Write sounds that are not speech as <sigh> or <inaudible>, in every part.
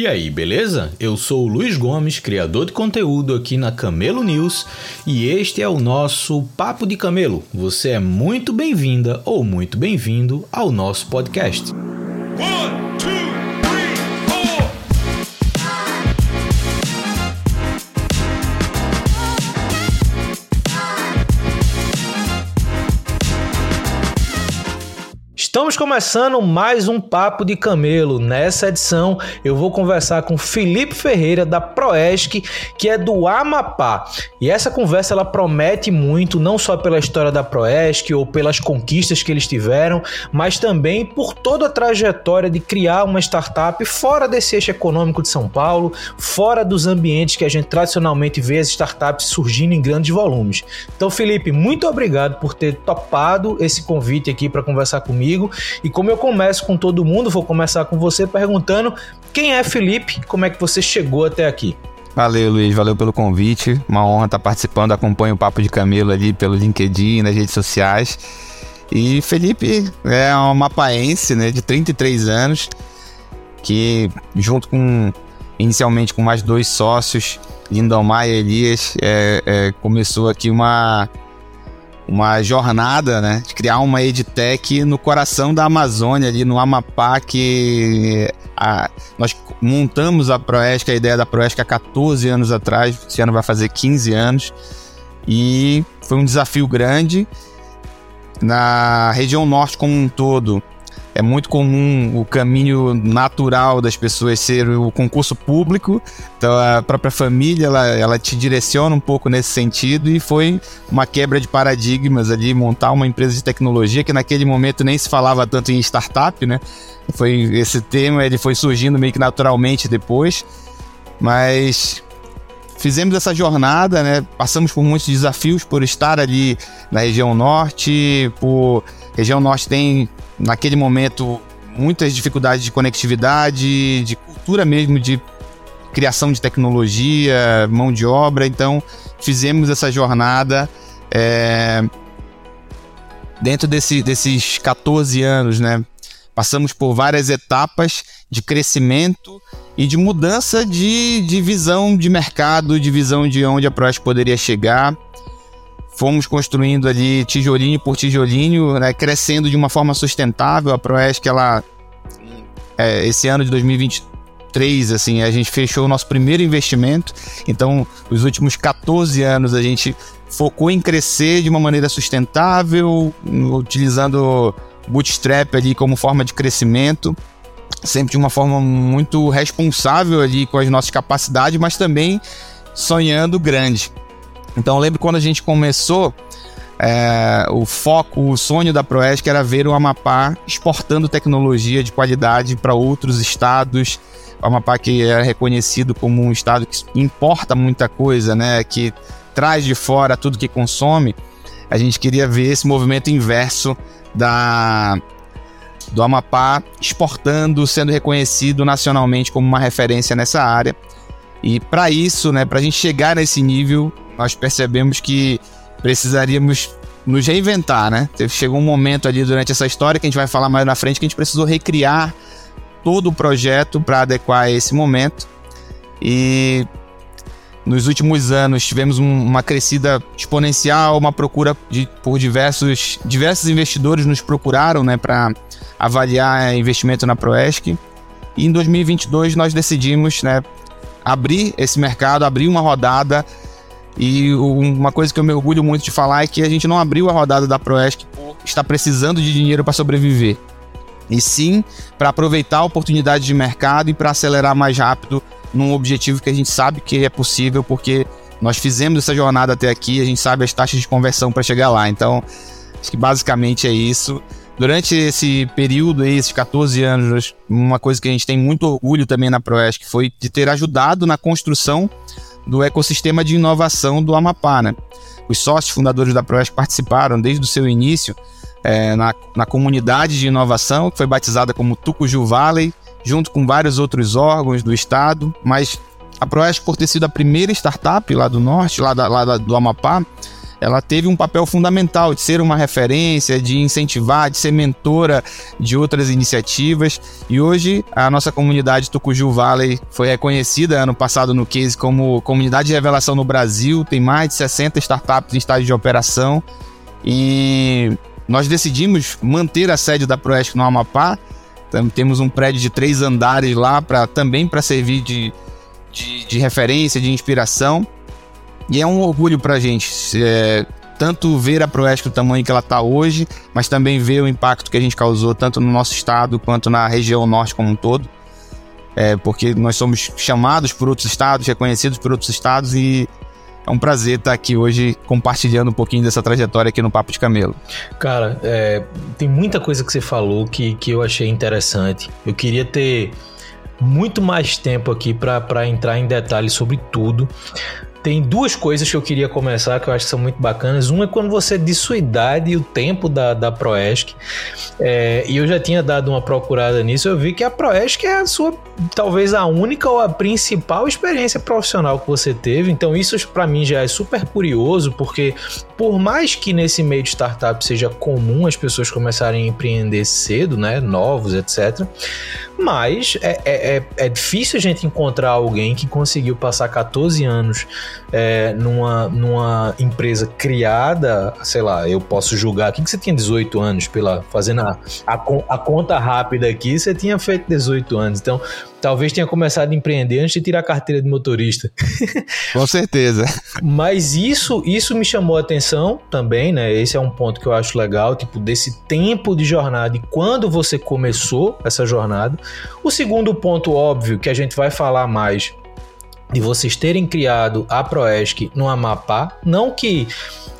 E aí, beleza? Eu sou o Luiz Gomes, criador de conteúdo aqui na Camelo News, e este é o nosso Papo de Camelo. Você é muito bem-vinda ou muito bem-vindo ao nosso podcast. Estamos começando mais um Papo de Camelo. Nessa edição, eu vou conversar com Felipe Ferreira da Proesc, que é do Amapá. E essa conversa ela promete muito, não só pela história da Proesc ou pelas conquistas que eles tiveram, mas também por toda a trajetória de criar uma startup fora desse eixo econômico de São Paulo, fora dos ambientes que a gente tradicionalmente vê as startups surgindo em grandes volumes. Então, Felipe, muito obrigado por ter topado esse convite aqui para conversar comigo E como eu começo com todo mundo, vou começar com você perguntando quem é Felipe, como é que você chegou até aqui? Valeu, Luiz, valeu pelo convite. Uma honra estar participando. Acompanho o Papo de Camelo ali pelo LinkedIn, nas redes sociais. E Felipe é um mapaense, né, de 33 anos, que junto com inicialmente com mais dois sócios, Lindomar e Elias, é, é, começou aqui uma uma jornada, né, de criar uma edtech no coração da Amazônia, ali no Amapá, que a, nós montamos a Proesc, a ideia da Proesc há 14 anos atrás, esse ano vai fazer 15 anos, e foi um desafio grande. Na região norte como um todo, é muito comum o caminho natural das pessoas ser o concurso público. Então a própria família ela, ela te direciona um pouco nesse sentido e foi uma quebra de paradigmas ali montar uma empresa de tecnologia que naquele momento nem se falava tanto em startup, né? Foi esse tema ele foi surgindo meio que naturalmente depois, mas fizemos essa jornada, né? Passamos por muitos desafios por estar ali na região norte, por região norte tem naquele momento muitas dificuldades de conectividade, de cultura mesmo de criação de tecnologia, mão de obra. Então fizemos essa jornada é, dentro desse, desses 14 anos, né? Passamos por várias etapas de crescimento e de mudança de, de visão de mercado, de visão de onde a Proeste poderia chegar fomos construindo ali tijolinho por tijolinho, né, crescendo de uma forma sustentável. A Proesc, ela, é, esse ano de 2023, assim, a gente fechou o nosso primeiro investimento. Então, os últimos 14 anos a gente focou em crescer de uma maneira sustentável, utilizando bootstrap ali como forma de crescimento sempre de uma forma muito responsável ali com as nossas capacidades, mas também sonhando grande. Então eu lembro quando a gente começou, é, o foco, o sonho da Proesc era ver o Amapá exportando tecnologia de qualidade para outros estados. O Amapá que é reconhecido como um estado que importa muita coisa, né? Que traz de fora tudo que consome. A gente queria ver esse movimento inverso da do Amapá exportando, sendo reconhecido nacionalmente como uma referência nessa área. E para isso, né, para a gente chegar nesse nível, nós percebemos que precisaríamos nos reinventar, né? Chegou um momento ali durante essa história que a gente vai falar mais na frente que a gente precisou recriar todo o projeto para adequar a esse momento. E nos últimos anos tivemos um, uma crescida exponencial, uma procura de, por diversos, diversos investidores nos procuraram, né, para avaliar investimento na Proesc. E em 2022 nós decidimos, né, abrir esse mercado, abrir uma rodada e uma coisa que eu me orgulho muito de falar é que a gente não abriu a rodada da Proesc por estar precisando de dinheiro para sobreviver. E sim para aproveitar a oportunidade de mercado e para acelerar mais rápido num objetivo que a gente sabe que é possível, porque nós fizemos essa jornada até aqui, a gente sabe as taxas de conversão para chegar lá. Então, acho que basicamente é isso. Durante esse período, aí, esses 14 anos, uma coisa que a gente tem muito orgulho também na Proesc foi de ter ajudado na construção do ecossistema de inovação do Amapá. Né? Os sócios fundadores da Proesc participaram desde o seu início é, na, na comunidade de inovação, que foi batizada como Tucuju Valley, junto com vários outros órgãos do estado, mas a Proesc, por ter sido a primeira startup lá do norte, lá, da, lá do Amapá, ela teve um papel fundamental de ser uma referência, de incentivar, de ser mentora de outras iniciativas. E hoje a nossa comunidade Tucuju Valley foi reconhecida ano passado no Case como comunidade de revelação no Brasil. Tem mais de 60 startups em estágio de operação. E nós decidimos manter a sede da Proesc no Amapá. Temos um prédio de três andares lá para também para servir de, de, de referência, de inspiração. E é um orgulho para a gente, é, tanto ver a Proesc do tamanho que ela está hoje, mas também ver o impacto que a gente causou tanto no nosso estado quanto na região norte como um todo. É, porque nós somos chamados por outros estados, reconhecidos por outros estados e é um prazer estar aqui hoje compartilhando um pouquinho dessa trajetória aqui no Papo de Camelo. Cara, é, tem muita coisa que você falou que, que eu achei interessante. Eu queria ter muito mais tempo aqui para entrar em detalhes sobre tudo. Tem duas coisas que eu queria começar que eu acho que são muito bacanas. Uma é quando você diz sua idade e o tempo da, da Proesc. É, e eu já tinha dado uma procurada nisso. Eu vi que a Proesc é a sua, talvez a única ou a principal experiência profissional que você teve. Então, isso para mim já é super curioso, porque por mais que nesse meio de startup seja comum as pessoas começarem a empreender cedo, né? Novos, etc. Mas é, é, é, é difícil a gente encontrar alguém que conseguiu passar 14 anos é, numa, numa empresa criada, sei lá, eu posso julgar aqui que você tinha 18 anos, pela fazendo a, a, a conta rápida aqui, você tinha feito 18 anos. Então, talvez tenha começado a empreender antes de tirar a carteira de motorista. <laughs> Com certeza. Mas isso, isso me chamou a atenção também, né? Esse é um ponto que eu acho legal, tipo, desse tempo de jornada e quando você começou essa jornada. O segundo ponto óbvio que a gente vai falar mais de vocês terem criado a Proesc no Amapá, não que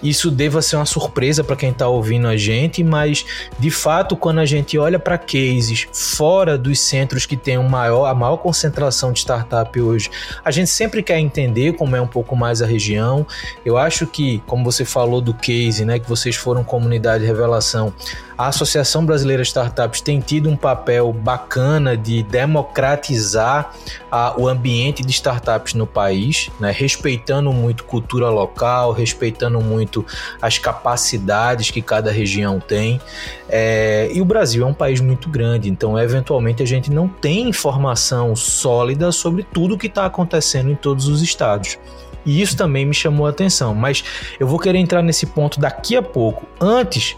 isso deva ser uma surpresa para quem está ouvindo a gente, mas de fato, quando a gente olha para cases fora dos centros que tem maior, a maior concentração de startup hoje, a gente sempre quer entender como é um pouco mais a região. Eu acho que, como você falou do case, né, que vocês foram comunidade de revelação, a Associação Brasileira de Startups tem tido um papel bacana de democratizar a, o ambiente de startups no país, né, respeitando muito cultura local, respeitando muito muito as capacidades que cada região tem. É, e o Brasil é um país muito grande, então eventualmente a gente não tem informação sólida sobre tudo o que está acontecendo em todos os estados. E isso também me chamou a atenção, mas eu vou querer entrar nesse ponto daqui a pouco. Antes,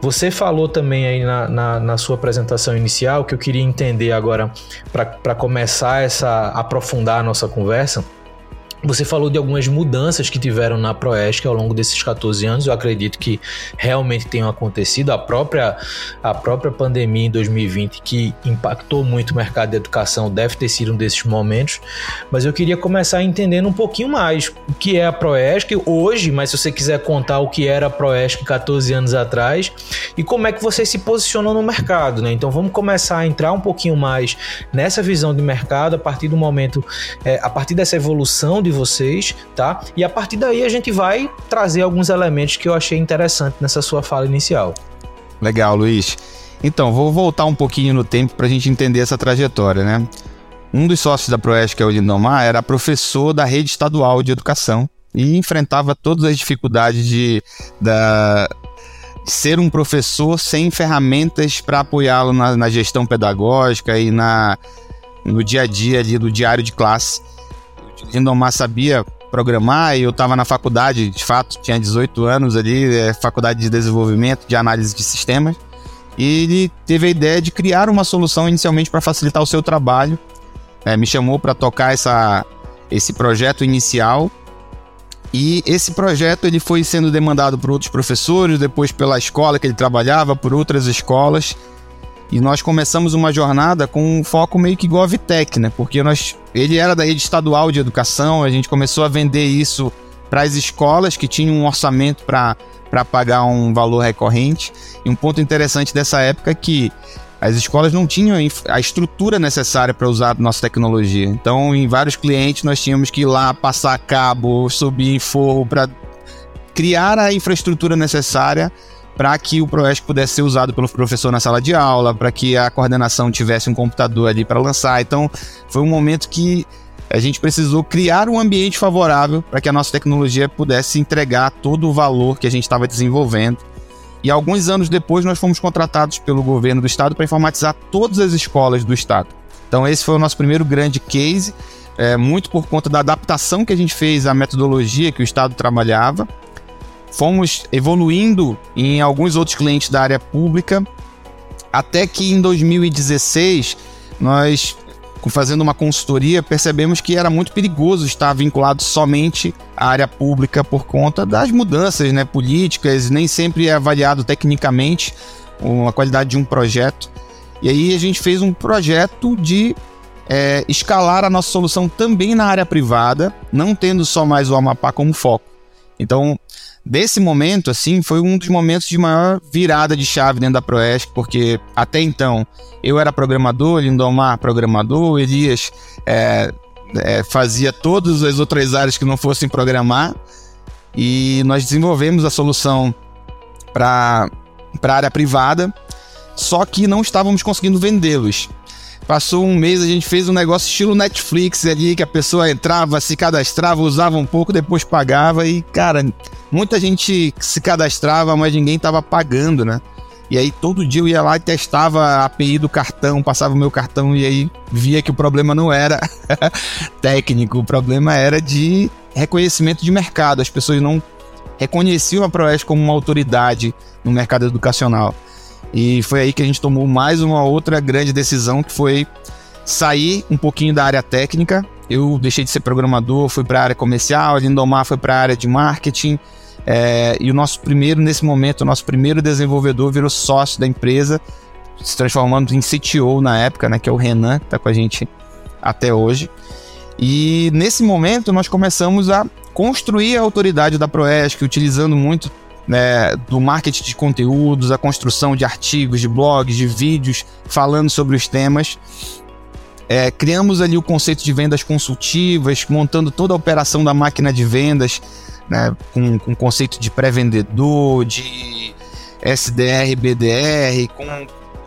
você falou também aí na, na, na sua apresentação inicial que eu queria entender agora para começar essa aprofundar a nossa conversa você falou de algumas mudanças que tiveram na Proesc ao longo desses 14 anos. Eu acredito que realmente tenham acontecido. A própria, a própria pandemia em 2020, que impactou muito o mercado de educação, deve ter sido um desses momentos. Mas eu queria começar entendendo um pouquinho mais o que é a Proesc hoje, mas se você quiser contar o que era a Proesc 14 anos atrás e como é que você se posicionou no mercado. Né? Então vamos começar a entrar um pouquinho mais nessa visão de mercado a partir do momento, é, a partir dessa evolução de de vocês, tá? E a partir daí a gente vai trazer alguns elementos que eu achei interessante nessa sua fala inicial. Legal, Luiz. Então, vou voltar um pouquinho no tempo para a gente entender essa trajetória, né? Um dos sócios da Proeste, que é o Lindomar, era professor da rede estadual de educação e enfrentava todas as dificuldades de, da, de ser um professor sem ferramentas para apoiá-lo na, na, gestão pedagógica e na, no dia a dia ali do diário de classe. Lindomar sabia programar e eu estava na faculdade, de fato, tinha 18 anos ali, é, faculdade de desenvolvimento, de análise de sistemas. E ele teve a ideia de criar uma solução inicialmente para facilitar o seu trabalho. É, me chamou para tocar essa, esse projeto inicial. E esse projeto ele foi sendo demandado por outros professores, depois pela escola que ele trabalhava, por outras escolas. E nós começamos uma jornada com um foco meio que Vitec, né? Porque nós, ele era da rede estadual de educação, a gente começou a vender isso para as escolas que tinham um orçamento para pagar um valor recorrente. E um ponto interessante dessa época é que as escolas não tinham a estrutura necessária para usar nossa tecnologia. Então, em vários clientes, nós tínhamos que ir lá passar cabo, subir em forro para criar a infraestrutura necessária para que o ProESC pudesse ser usado pelo professor na sala de aula, para que a coordenação tivesse um computador ali para lançar. Então, foi um momento que a gente precisou criar um ambiente favorável para que a nossa tecnologia pudesse entregar todo o valor que a gente estava desenvolvendo. E alguns anos depois nós fomos contratados pelo governo do estado para informatizar todas as escolas do estado. Então esse foi o nosso primeiro grande case, é, muito por conta da adaptação que a gente fez à metodologia que o estado trabalhava. Fomos evoluindo em alguns outros clientes da área pública, até que em 2016 nós fazendo uma consultoria, percebemos que era muito perigoso estar vinculado somente à área pública por conta das mudanças né, políticas, nem sempre é avaliado tecnicamente a qualidade de um projeto. E aí a gente fez um projeto de é, escalar a nossa solução também na área privada, não tendo só mais o Amapá como foco. Então, desse momento, assim, foi um dos momentos de maior virada de chave dentro da Proesc, porque até então eu era programador, Lindomar programador, Elias é, é, fazia todas as outras áreas que não fossem programar, e nós desenvolvemos a solução para a área privada, só que não estávamos conseguindo vendê-los. Passou um mês, a gente fez um negócio estilo Netflix ali, que a pessoa entrava, se cadastrava, usava um pouco, depois pagava e, cara, muita gente se cadastrava, mas ninguém tava pagando, né? E aí todo dia eu ia lá e testava a API do cartão, passava o meu cartão e aí via que o problema não era <laughs> técnico, o problema era de reconhecimento de mercado. As pessoas não reconheciam a ProES como uma autoridade no mercado educacional. E foi aí que a gente tomou mais uma outra grande decisão, que foi sair um pouquinho da área técnica. Eu deixei de ser programador, fui para a área comercial, a Lindomar foi para a área de marketing. É, e o nosso primeiro, nesse momento, o nosso primeiro desenvolvedor virou sócio da empresa, se transformando em CTO na época, né, que é o Renan, que está com a gente até hoje. E nesse momento nós começamos a construir a autoridade da Proesc, utilizando muito né, do marketing de conteúdos, a construção de artigos, de blogs, de vídeos falando sobre os temas. É, criamos ali o conceito de vendas consultivas, montando toda a operação da máquina de vendas, né, com, com conceito de pré-vendedor, de SDR, BDR, com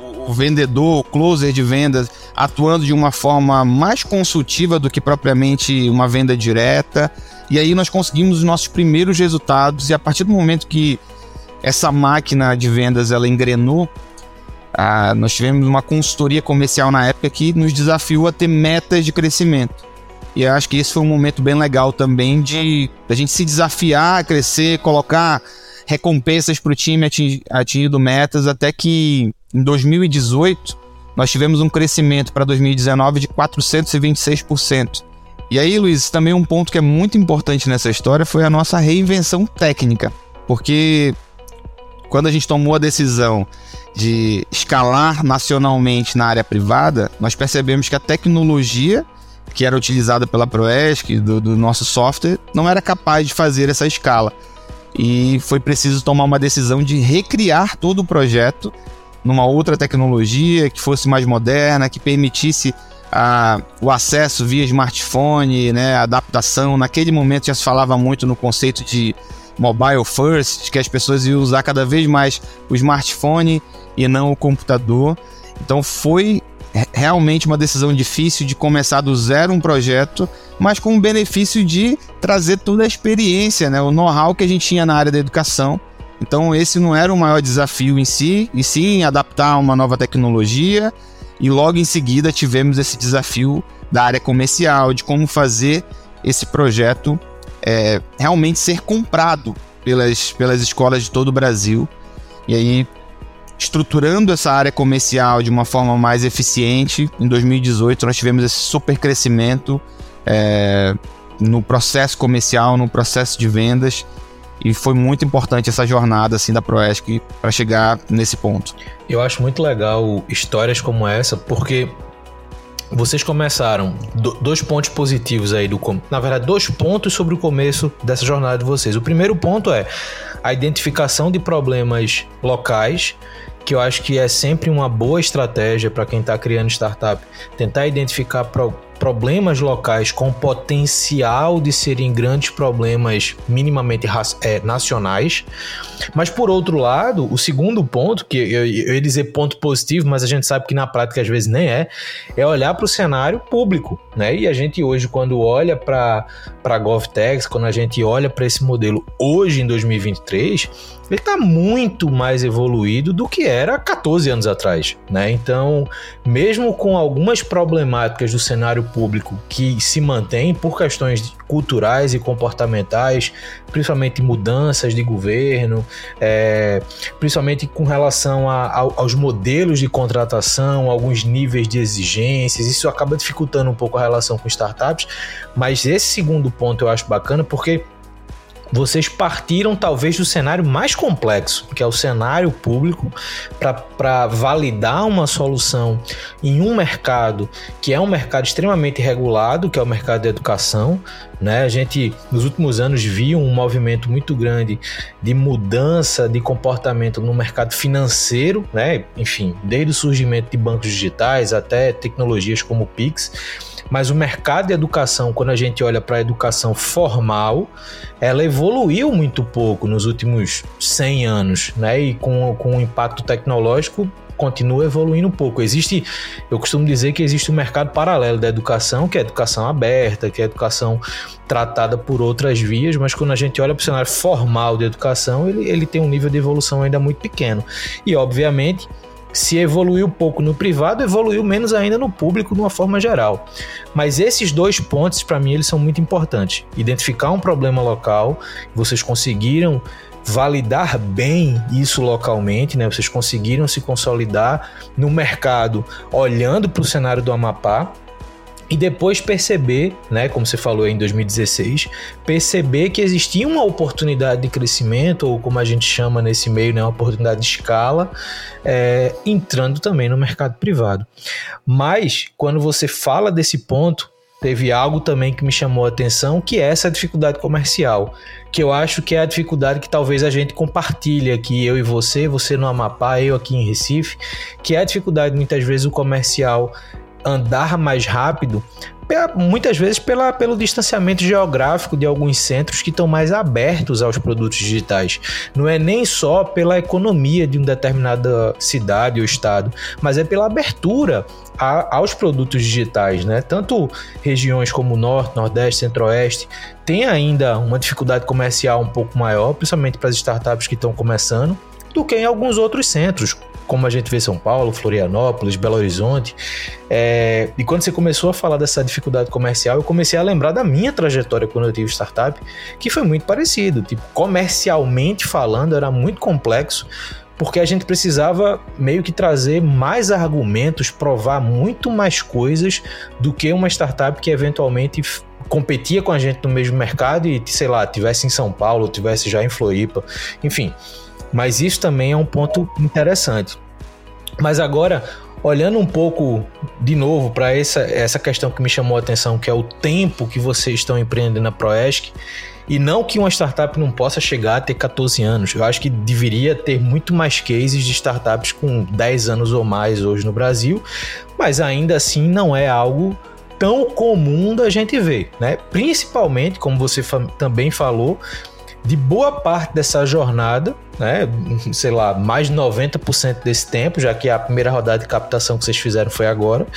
o, o vendedor, o closer de vendas atuando de uma forma mais consultiva do que propriamente uma venda direta. E aí nós conseguimos os nossos primeiros resultados e a partir do momento que essa máquina de vendas ela engrenou, ah, nós tivemos uma consultoria comercial na época que nos desafiou a ter metas de crescimento. E eu acho que esse foi um momento bem legal também de a gente se desafiar crescer, colocar recompensas para o time atingindo metas, até que em 2018 nós tivemos um crescimento para 2019 de 426%. E aí, Luiz, também um ponto que é muito importante nessa história foi a nossa reinvenção técnica. Porque quando a gente tomou a decisão de escalar nacionalmente na área privada, nós percebemos que a tecnologia que era utilizada pela Proesc, do, do nosso software, não era capaz de fazer essa escala. E foi preciso tomar uma decisão de recriar todo o projeto numa outra tecnologia que fosse mais moderna, que permitisse a, o acesso via smartphone, né, adaptação. Naquele momento já se falava muito no conceito de mobile first, que as pessoas iam usar cada vez mais o smartphone e não o computador. Então foi realmente uma decisão difícil de começar do zero um projeto, mas com o benefício de trazer toda a experiência, né, o know-how que a gente tinha na área da educação. Então esse não era o maior desafio em si, e sim adaptar uma nova tecnologia e logo em seguida tivemos esse desafio da área comercial, de como fazer esse projeto é, realmente ser comprado pelas, pelas escolas de todo o Brasil. E aí, estruturando essa área comercial de uma forma mais eficiente, em 2018 nós tivemos esse super crescimento é, no processo comercial, no processo de vendas e foi muito importante essa jornada assim da Proesc para chegar nesse ponto. Eu acho muito legal histórias como essa, porque vocês começaram dois pontos positivos aí do na verdade dois pontos sobre o começo dessa jornada de vocês. O primeiro ponto é a identificação de problemas locais que eu acho que é sempre uma boa estratégia para quem está criando startup, tentar identificar problemas locais com potencial de serem grandes problemas minimamente é, nacionais. Mas por outro lado, o segundo ponto, que eu, eu ia dizer ponto positivo, mas a gente sabe que na prática às vezes nem é, é olhar para o cenário público, né? E a gente hoje, quando olha para a GovTex, quando a gente olha para esse modelo hoje em 2023, ele está muito mais evoluído do que era 14 anos atrás, né? Então, mesmo com algumas problemáticas do cenário público que se mantêm por questões culturais e comportamentais, principalmente mudanças de governo, é, principalmente com relação a, a, aos modelos de contratação, alguns níveis de exigências, isso acaba dificultando um pouco a relação com startups, mas esse segundo ponto eu acho bacana porque vocês partiram talvez do cenário mais complexo, que é o cenário público, para validar uma solução em um mercado que é um mercado extremamente regulado, que é o mercado da educação. Né? A gente, nos últimos anos, viu um movimento muito grande de mudança de comportamento no mercado financeiro, né? enfim, desde o surgimento de bancos digitais até tecnologias como o Pix mas o mercado de educação, quando a gente olha para a educação formal, ela evoluiu muito pouco nos últimos 100 anos, né? E com, com o impacto tecnológico continua evoluindo um pouco. Existe, eu costumo dizer que existe um mercado paralelo da educação, que é a educação aberta, que é a educação tratada por outras vias, mas quando a gente olha para o cenário formal de educação, ele, ele tem um nível de evolução ainda muito pequeno. E, obviamente, se evoluiu pouco no privado, evoluiu menos ainda no público de uma forma geral. Mas esses dois pontos, para mim, eles são muito importantes. Identificar um problema local, vocês conseguiram validar bem isso localmente, né? Vocês conseguiram se consolidar no mercado olhando para o cenário do Amapá e depois perceber, né, como você falou em 2016, perceber que existia uma oportunidade de crescimento, ou como a gente chama nesse meio, né, uma oportunidade de escala, é, entrando também no mercado privado. Mas, quando você fala desse ponto, teve algo também que me chamou a atenção, que é essa dificuldade comercial, que eu acho que é a dificuldade que talvez a gente compartilhe aqui, eu e você, você no Amapá, eu aqui em Recife, que é a dificuldade muitas vezes o comercial andar mais rápido, muitas vezes pela, pelo distanciamento geográfico de alguns centros que estão mais abertos aos produtos digitais. Não é nem só pela economia de uma determinada cidade ou estado, mas é pela abertura a, aos produtos digitais, né? Tanto regiões como Norte, Nordeste, Centro-Oeste têm ainda uma dificuldade comercial um pouco maior, principalmente para as startups que estão começando, do que em alguns outros centros, como a gente vê São Paulo, Florianópolis, Belo Horizonte. É, e quando você começou a falar dessa dificuldade comercial, eu comecei a lembrar da minha trajetória quando eu tive startup, que foi muito parecido. Tipo, comercialmente falando, era muito complexo, porque a gente precisava meio que trazer mais argumentos, provar muito mais coisas do que uma startup que eventualmente competia com a gente no mesmo mercado e, sei lá, tivesse em São Paulo, tivesse já em Floripa, enfim. Mas isso também é um ponto interessante. Mas agora, olhando um pouco de novo para essa, essa questão que me chamou a atenção, que é o tempo que vocês estão empreendendo na Proesc, e não que uma startup não possa chegar a ter 14 anos. Eu acho que deveria ter muito mais cases de startups com 10 anos ou mais hoje no Brasil, mas ainda assim não é algo tão comum da gente ver, né? Principalmente, como você também falou, de boa parte dessa jornada, né, sei lá, mais de 90% desse tempo, já que a primeira rodada de captação que vocês fizeram foi agora,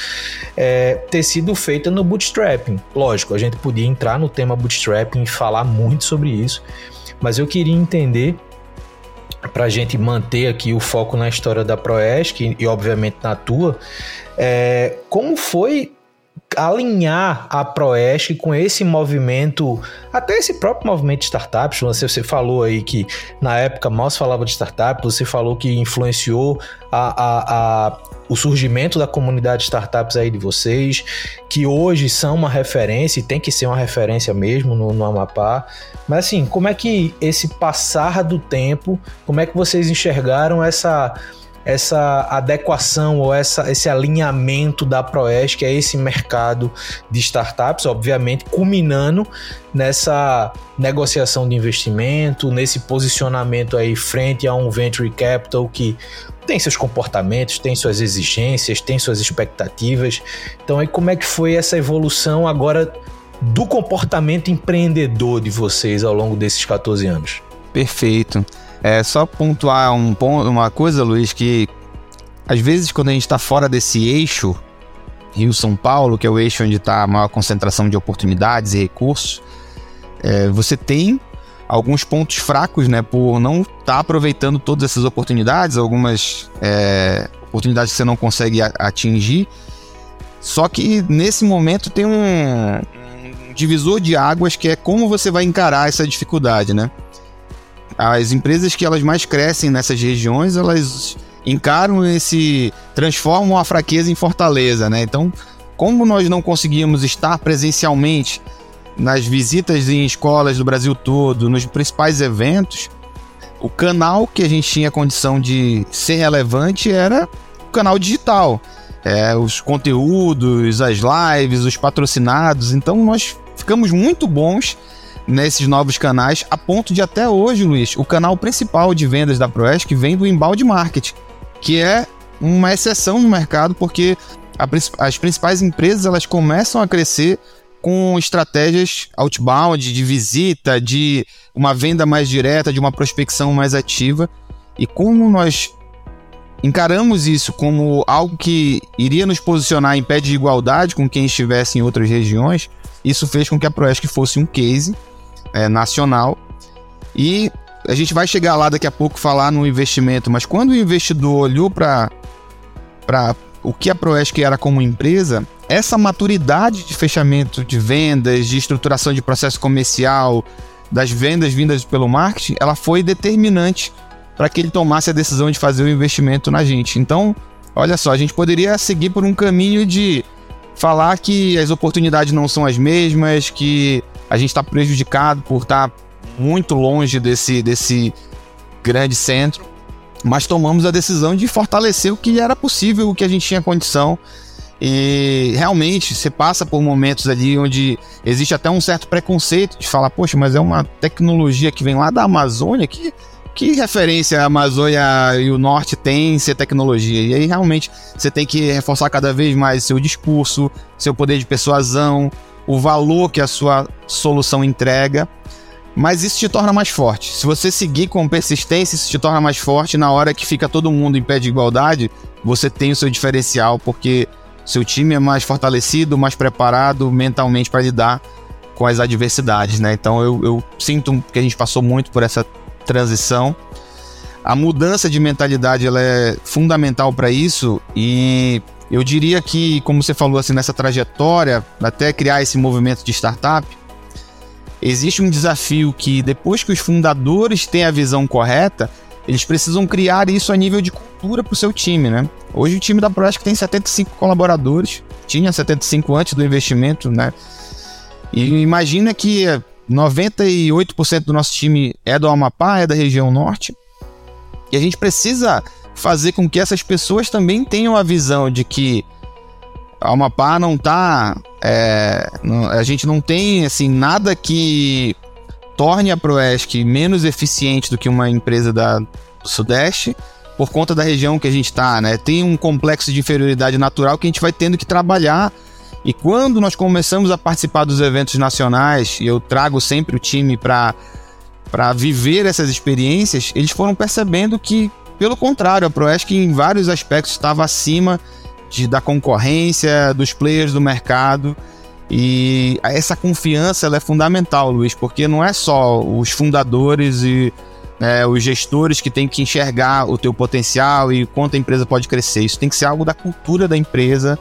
é, ter sido feita no bootstrapping. Lógico, a gente podia entrar no tema bootstrapping e falar muito sobre isso, mas eu queria entender para a gente manter aqui o foco na história da Proesc e, e obviamente na tua, é, como foi alinhar a Proeste com esse movimento, até esse próprio movimento de startups. Você, você falou aí que na época mal se falava de startups, você falou que influenciou a, a, a, o surgimento da comunidade de startups aí de vocês, que hoje são uma referência e tem que ser uma referência mesmo no, no Amapá. Mas assim, como é que esse passar do tempo, como é que vocês enxergaram essa essa adequação ou essa, esse alinhamento da Proeste, que é esse mercado de startups, obviamente, culminando nessa negociação de investimento, nesse posicionamento aí frente a um venture capital que tem seus comportamentos, tem suas exigências, tem suas expectativas. Então aí como é que foi essa evolução agora do comportamento empreendedor de vocês ao longo desses 14 anos? Perfeito. É só pontuar um ponto, uma coisa, Luiz, que às vezes quando a gente está fora desse eixo Rio-São Paulo, que é o eixo onde está a maior concentração de oportunidades e recursos, é, você tem alguns pontos fracos, né, por não estar tá aproveitando todas essas oportunidades, algumas é, oportunidades que você não consegue atingir. Só que nesse momento tem um, um divisor de águas que é como você vai encarar essa dificuldade, né? As empresas que elas mais crescem nessas regiões, elas encaram esse. transformam a fraqueza em fortaleza, né? Então, como nós não conseguimos estar presencialmente nas visitas em escolas do Brasil todo, nos principais eventos, o canal que a gente tinha condição de ser relevante era o canal digital. É, os conteúdos, as lives, os patrocinados. Então nós ficamos muito bons nesses novos canais, a ponto de até hoje, Luiz, o canal principal de vendas da Proesc vem do embalde marketing que é uma exceção no mercado, porque a, as principais empresas elas começam a crescer com estratégias outbound, de visita, de uma venda mais direta, de uma prospecção mais ativa. E como nós encaramos isso como algo que iria nos posicionar em pé de igualdade com quem estivesse em outras regiões, isso fez com que a Proesc fosse um case é, nacional. E a gente vai chegar lá daqui a pouco falar no investimento, mas quando o investidor olhou para o que a Proesc era como empresa, essa maturidade de fechamento de vendas, de estruturação de processo comercial, das vendas vindas pelo marketing, ela foi determinante para que ele tomasse a decisão de fazer o investimento na gente. Então, olha só, a gente poderia seguir por um caminho de falar que as oportunidades não são as mesmas, que a gente está prejudicado por estar tá muito longe desse, desse grande centro, mas tomamos a decisão de fortalecer o que era possível, o que a gente tinha condição. E realmente você passa por momentos ali onde existe até um certo preconceito de falar, poxa, mas é uma tecnologia que vem lá da Amazônia, que, que referência a Amazônia e o Norte tem em ser tecnologia? E aí realmente você tem que reforçar cada vez mais seu discurso, seu poder de persuasão, o valor que a sua solução entrega mas isso te torna mais forte. Se você seguir com persistência, isso te torna mais forte. Na hora que fica todo mundo em pé de igualdade, você tem o seu diferencial, porque seu time é mais fortalecido, mais preparado mentalmente para lidar com as adversidades, né? Então eu, eu sinto que a gente passou muito por essa transição. A mudança de mentalidade ela é fundamental para isso e eu diria que, como você falou assim, nessa trajetória, até criar esse movimento de startup, existe um desafio que depois que os fundadores têm a visão correta, eles precisam criar isso a nível de cultura para o seu time, né? Hoje o time da Proesc tem 75 colaboradores, tinha 75 antes do investimento, né? E imagina que 98% do nosso time é do Amapá, é da região norte. E a gente precisa fazer com que essas pessoas também tenham a visão de que a Amapá não tá. É, não, a gente não tem assim nada que torne a Proesc menos eficiente do que uma empresa da, do Sudeste por conta da região que a gente está, né? Tem um complexo de inferioridade natural que a gente vai tendo que trabalhar. E quando nós começamos a participar dos eventos nacionais, e eu trago sempre o time para para viver essas experiências, eles foram percebendo que, pelo contrário, a Proesc em vários aspectos estava acima de, da concorrência, dos players do mercado. E essa confiança é fundamental, Luiz, porque não é só os fundadores e é, os gestores que têm que enxergar o teu potencial e quanto a empresa pode crescer. Isso tem que ser algo da cultura da empresa,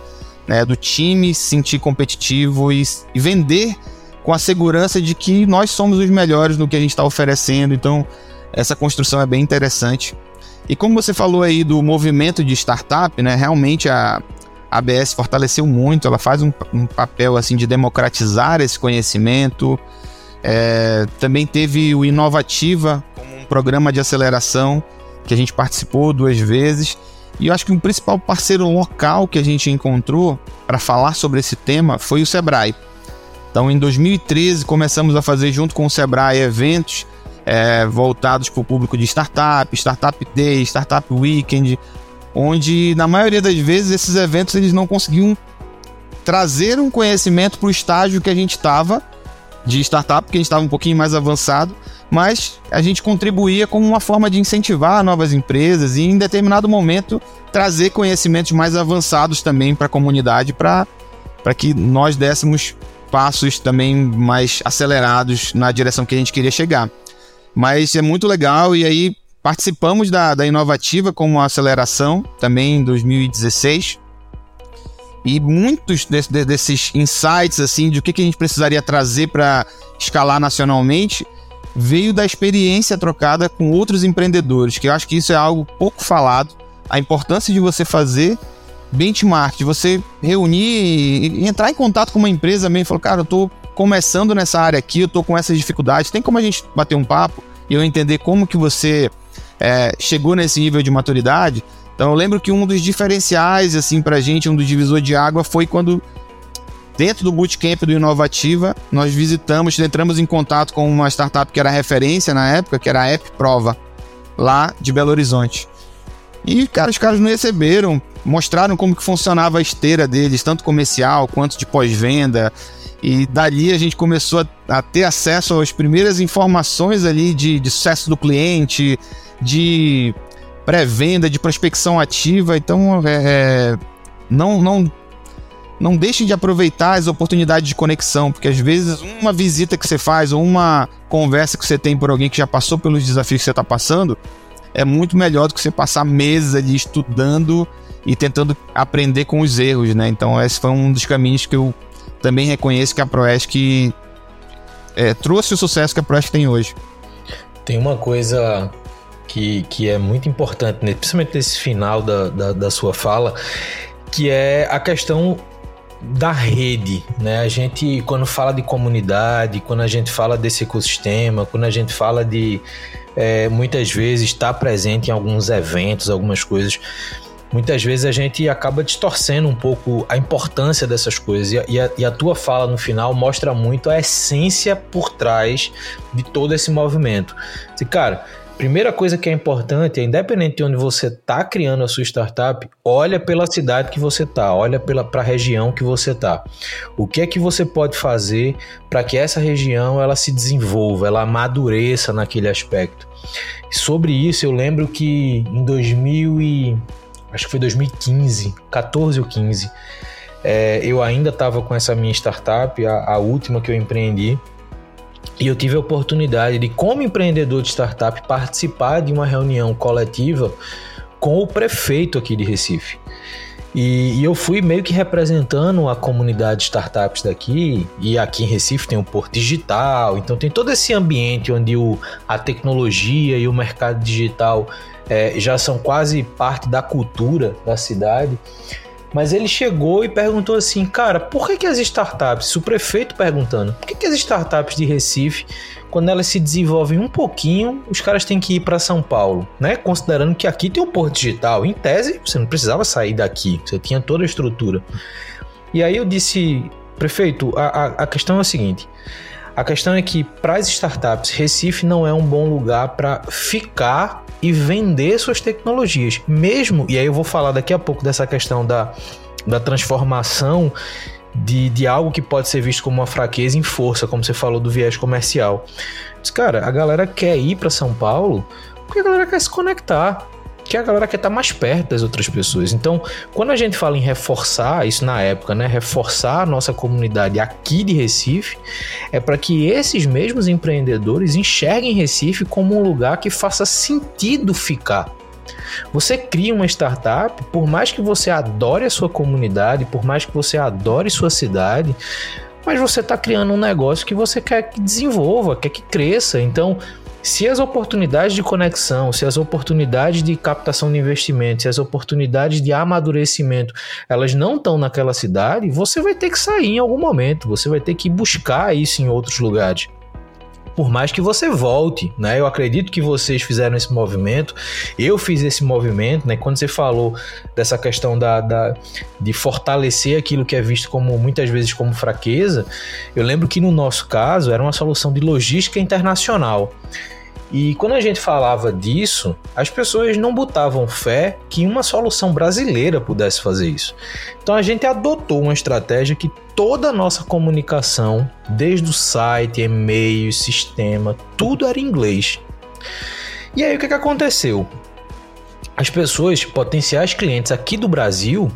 né, do time se sentir competitivo e, e vender com a segurança de que nós somos os melhores no que a gente está oferecendo. Então, essa construção é bem interessante. E como você falou aí do movimento de startup, né? Realmente a ABS fortaleceu muito, ela faz um, um papel assim de democratizar esse conhecimento. É, também teve o Inovativa um programa de aceleração que a gente participou duas vezes. E eu acho que o principal parceiro local que a gente encontrou para falar sobre esse tema foi o Sebrae. Então, em 2013, começamos a fazer junto com o Sebrae eventos é, voltados para o público de startup, Startup Day, Startup Weekend, onde na maioria das vezes esses eventos eles não conseguiam trazer um conhecimento para o estágio que a gente estava de startup, porque a gente estava um pouquinho mais avançado, mas a gente contribuía como uma forma de incentivar novas empresas e em determinado momento trazer conhecimentos mais avançados também para a comunidade para que nós dessemos passos também mais acelerados na direção que a gente queria chegar. Mas é muito legal e aí participamos da, da Inovativa como aceleração também em 2016 e muitos de, de, desses insights assim de o que, que a gente precisaria trazer para escalar nacionalmente veio da experiência trocada com outros empreendedores, que eu acho que isso é algo pouco falado, a importância de você fazer benchmark, de você reunir e entrar em contato com uma empresa mesmo, falar, cara, eu tô começando nessa área aqui, eu tô com essas dificuldades, tem como a gente bater um papo e eu entender como que você é, chegou nesse nível de maturidade? Então eu lembro que um dos diferenciais, assim, pra gente, um dos divisor de água foi quando dentro do bootcamp do Inovativa, nós visitamos, entramos em contato com uma startup que era referência na época, que era a App Prova, lá de Belo Horizonte. E, cara, os caras não receberam, mostraram como que funcionava a esteira deles, tanto comercial quanto de pós-venda. E dali a gente começou a, a, ter acesso às primeiras informações ali de, de sucesso do cliente, de pré-venda, de prospecção ativa. Então, é, é, não, não, não deixem de aproveitar as oportunidades de conexão, porque às vezes uma visita que você faz ou uma conversa que você tem por alguém que já passou pelos desafios que você está passando é muito melhor do que você passar meses ali estudando e tentando aprender com os erros, né? Então, esse foi um dos caminhos que eu também reconheço que a Proesc é, trouxe o sucesso que a Proesc tem hoje. Tem uma coisa que, que é muito importante, né? principalmente nesse final da, da, da sua fala, que é a questão da rede, né? A gente quando fala de comunidade, quando a gente fala desse ecossistema, quando a gente fala de é, muitas vezes estar presente em alguns eventos, algumas coisas, muitas vezes a gente acaba distorcendo um pouco a importância dessas coisas e a, e a, tua fala no final mostra muito a essência por trás de todo esse movimento. E, cara, Primeira coisa que é importante independente de onde você está criando a sua startup, olha pela cidade que você está, olha para a região que você está. O que é que você pode fazer para que essa região ela se desenvolva, ela amadureça naquele aspecto. Sobre isso, eu lembro que em 2000 e acho que foi 2015, 14 ou 15, é, eu ainda estava com essa minha startup, a, a última que eu empreendi. E eu tive a oportunidade de, como empreendedor de startup, participar de uma reunião coletiva com o prefeito aqui de Recife. E, e, eu fui meio que representando a comunidade de startups daqui. E aqui em Recife tem o Porto Digital, então tem todo esse ambiente onde o, a tecnologia e o mercado digital é, já são quase parte da cultura da cidade. Mas ele chegou e perguntou assim, cara, por que, que as startups, o prefeito perguntando, por que, que as startups de Recife, quando elas se desenvolvem um pouquinho, os caras têm que ir para São Paulo, né? Considerando que aqui tem o Porto Digital. Em tese, você não precisava sair daqui, você tinha toda a estrutura. E aí eu disse, prefeito, a, a, a questão é a seguinte. A questão é que para as startups, Recife não é um bom lugar para ficar e vender suas tecnologias. Mesmo, e aí eu vou falar daqui a pouco dessa questão da, da transformação de, de algo que pode ser visto como uma fraqueza em força, como você falou do viés comercial. Mas, cara, a galera quer ir para São Paulo porque a galera quer se conectar que a galera quer estar mais perto das outras pessoas. Então, quando a gente fala em reforçar, isso na época, né, reforçar a nossa comunidade aqui de Recife, é para que esses mesmos empreendedores enxerguem Recife como um lugar que faça sentido ficar. Você cria uma startup, por mais que você adore a sua comunidade, por mais que você adore sua cidade, mas você está criando um negócio que você quer que desenvolva, quer que cresça. Então, se as oportunidades de conexão, se as oportunidades de captação de investimentos, se as oportunidades de amadurecimento, elas não estão naquela cidade, você vai ter que sair em algum momento, você vai ter que buscar isso em outros lugares por mais que você volte, né? Eu acredito que vocês fizeram esse movimento, eu fiz esse movimento, né? Quando você falou dessa questão da, da, de fortalecer aquilo que é visto como muitas vezes como fraqueza, eu lembro que no nosso caso era uma solução de logística internacional. E quando a gente falava disso, as pessoas não botavam fé que uma solução brasileira pudesse fazer isso. Então a gente adotou uma estratégia que toda a nossa comunicação, desde o site, e-mail, sistema, tudo era em inglês. E aí o que, que aconteceu? As pessoas, potenciais clientes aqui do Brasil,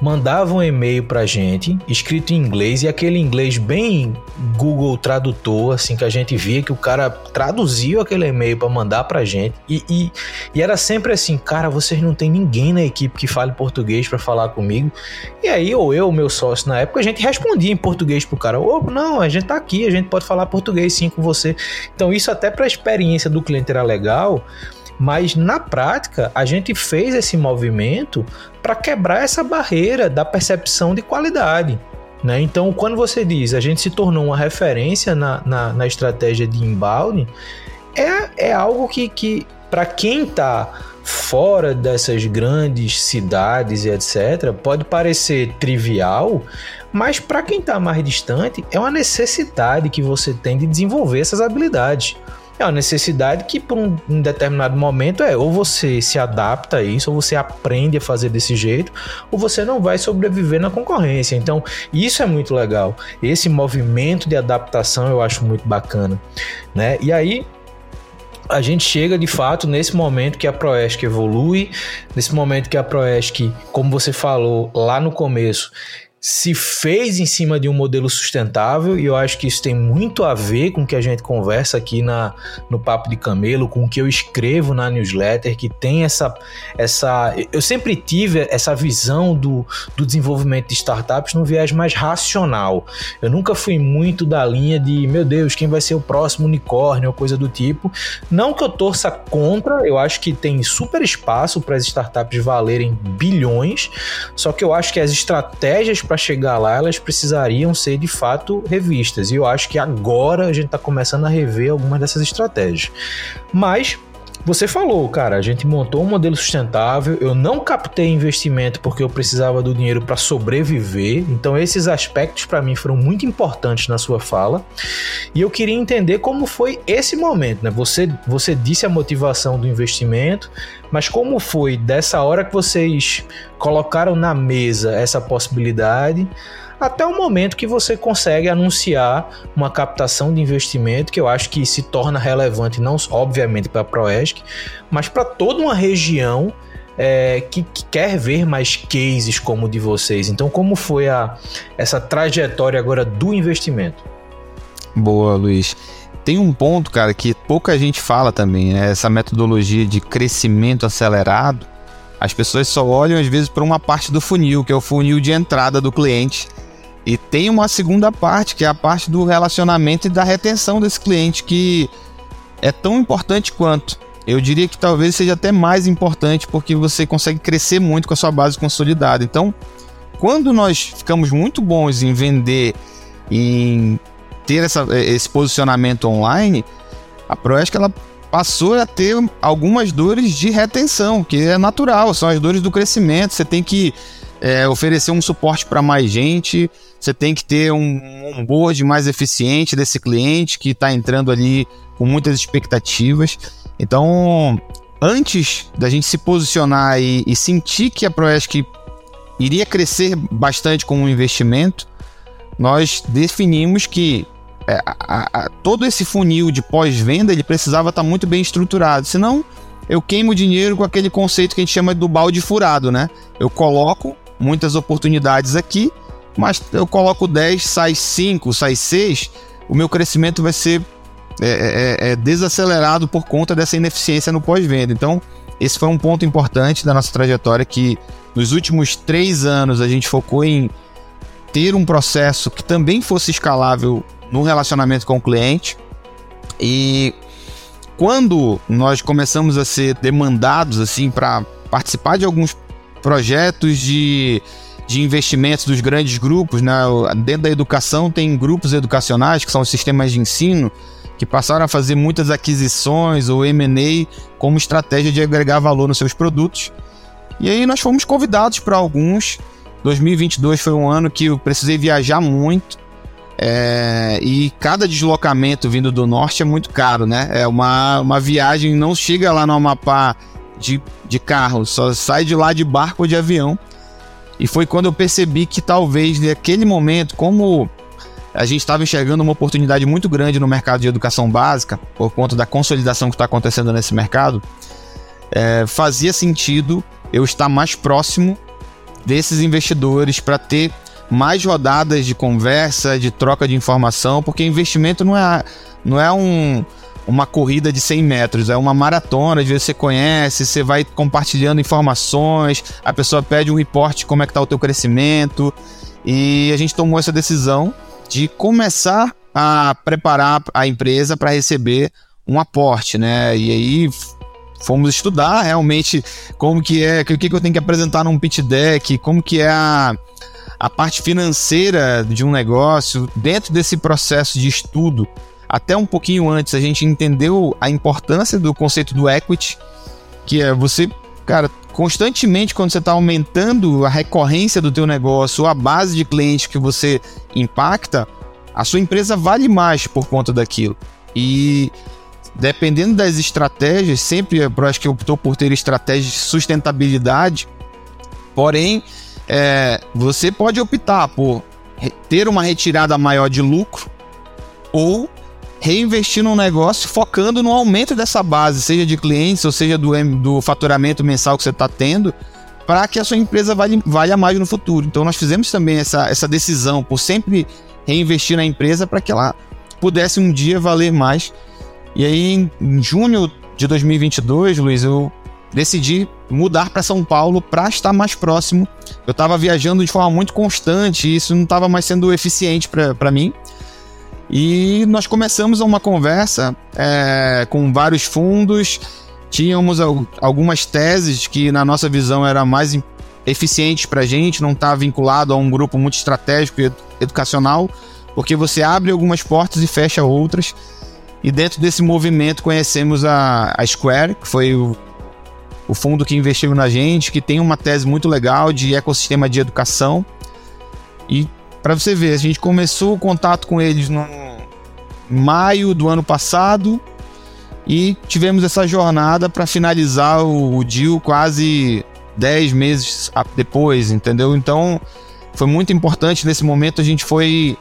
mandavam um e-mail pra gente, escrito em inglês, e aquele inglês bem Google Tradutor, assim, que a gente via que o cara traduziu aquele e-mail para mandar pra gente. E, e, e, era sempre assim, cara, vocês não tem ninguém na equipe que fale português para falar comigo. E aí, ou eu, ou meu sócio na época, a gente respondia em português pro cara, oh, não, a gente tá aqui, a gente pode falar português sim com você. Então, isso até pra experiência do cliente era legal, mas na prática, a gente fez esse movimento para quebrar essa barreira da percepção de qualidade. Né? Então, quando você diz a gente se tornou uma referência na, na, na estratégia de inbound, é, é algo que, que para quem está fora dessas grandes cidades e etc., pode parecer trivial, mas para quem está mais distante, é uma necessidade que você tem de desenvolver essas habilidades. É uma necessidade que, por um, determinado momento, é ou você se adapta a isso, ou você aprende a fazer desse jeito, ou você não vai sobreviver na concorrência. Então, isso é muito legal. Esse movimento de adaptação eu acho muito bacana. Né? E aí, a gente chega de fato nesse momento que a Proesc evolui, nesse momento que a Proesc, como você falou lá no começo, se fez em cima de um modelo sustentável e eu acho que isso tem muito a ver com o que a gente conversa aqui na, no Papo de Camelo, com o que eu escrevo na newsletter, que tem essa. essa eu sempre tive essa visão do, do desenvolvimento de startups num viés mais racional. Eu nunca fui muito da linha de, meu Deus, quem vai ser o próximo unicórnio ou coisa do tipo. Não que eu torça contra, eu acho que tem super espaço para as startups valerem bilhões, só que eu acho que as estratégias para chegar lá, elas precisariam ser de fato revistas. E eu acho que agora a gente está começando a rever algumas dessas estratégias. Mas você falou, cara, a gente montou um modelo sustentável, eu não captei investimento porque eu precisava do dinheiro para sobreviver. Então esses aspectos para mim foram muito importantes na sua fala. E eu queria entender como foi esse momento, né? Você você disse a motivação do investimento, mas como foi dessa hora que vocês colocaram na mesa essa possibilidade até o momento que você consegue anunciar uma captação de investimento que eu acho que se torna relevante não obviamente para a Proesc, mas para toda uma região é, que, que, quer ver mais cases como o de vocês. Então, como foi a, essa trajetória agora do investimento? Boa, Luiz. Tem um ponto, cara, que pouca gente fala também, né? Essa metodologia de crescimento acelerado. As pessoas só olham às vezes para uma parte do funil, que é o funil de entrada do cliente. E tem uma segunda parte, que é a parte do relacionamento e da retenção desse cliente, que é tão importante quanto. Eu diria que talvez seja até mais importante, porque você consegue crescer muito com a sua base consolidada. Então, quando nós ficamos muito bons em vender, em ter essa, esse posicionamento online, a Proesc ela passou a ter algumas dores de retenção, que é natural, são as dores do crescimento. Você tem que é, oferecer um suporte para mais gente, você tem que ter um, board mais eficiente desse cliente que está entrando ali com muitas expectativas. Então, antes da gente se posicionar e, e sentir que a Proesc iria crescer bastante com o investimento, nós definimos que é, a, a, todo esse funil de pós-venda ele precisava estar tá muito bem estruturado, senão eu queimo dinheiro com aquele conceito que a gente chama do balde furado, né? Eu coloco muitas oportunidades aqui, mas eu coloco 10, sai 5, sai 6, o meu crescimento vai ser é, é, é desacelerado por conta dessa ineficiência no pós-venda. Então, esse foi um ponto importante da nossa trajetória que nos últimos três anos a gente focou em ter um processo que também fosse escalável no relacionamento com o cliente. E quando nós começamos a ser demandados assim para participar de alguns projetos de, de investimentos dos grandes grupos, né? Dentro da educação tem grupos educacionais, que são os sistemas de ensino, que passaram a fazer muitas aquisições ou M&A como estratégia de agregar valor nos seus produtos. E aí nós fomos convidados para alguns. 2022 foi um ano que eu precisei viajar muito. É, e cada deslocamento vindo do norte é muito caro, né? É uma, uma viagem, não chega lá no Amapá de, de carro, só sai de lá de barco ou de avião. E foi quando eu percebi que talvez naquele momento, como a gente estava enxergando uma oportunidade muito grande no mercado de educação básica, por conta da consolidação que está acontecendo nesse mercado, é, fazia sentido eu estar mais próximo desses investidores para ter mais rodadas de conversa, de troca de informação, porque investimento não é, não é um, uma corrida de 100 metros, é uma maratona, às vezes você conhece, você vai compartilhando informações, a pessoa pede um reporte como é que está o teu crescimento, e a gente tomou essa decisão de começar a preparar a empresa para receber um aporte, né? E aí fomos estudar realmente como que é, o que, que eu tenho que apresentar num pitch deck, como que é a, a parte financeira de um negócio. Dentro desse processo de estudo, até um pouquinho antes, a gente entendeu a importância do conceito do equity, que é você, cara, constantemente quando você está aumentando a recorrência do teu negócio, a base de clientes que você impacta, a sua empresa vale mais por conta daquilo. E dependendo das estratégias, sempre eu acho que estou por ter estratégias de sustentabilidade, porém é, você pode optar por ter uma retirada maior de lucro ou reinvestir num negócio focando no aumento dessa base, seja de clientes ou seja do, do faturamento mensal que você está tendo, para que a sua empresa valha, valha mais no futuro. Então nós fizemos também essa, essa decisão por sempre reinvestir na empresa para que ela pudesse um dia valer mais. E aí em junho de 2022, Luiz, eu decidi mudar para São Paulo para estar mais próximo. Eu estava viajando de forma muito constante e isso não estava mais sendo eficiente para mim. E nós começamos uma conversa é, com vários fundos, tínhamos algumas teses que, na nossa visão, era mais eficientes para a gente, não estava tá vinculado a um grupo muito estratégico e educacional, porque você abre algumas portas e fecha outras. E dentro desse movimento conhecemos a, a Square, que foi o o fundo que investiu na gente, que tem uma tese muito legal de ecossistema de educação. E para você ver, a gente começou o contato com eles no maio do ano passado e tivemos essa jornada para finalizar o, o deal quase 10 meses depois, entendeu? Então foi muito importante nesse momento, a gente foi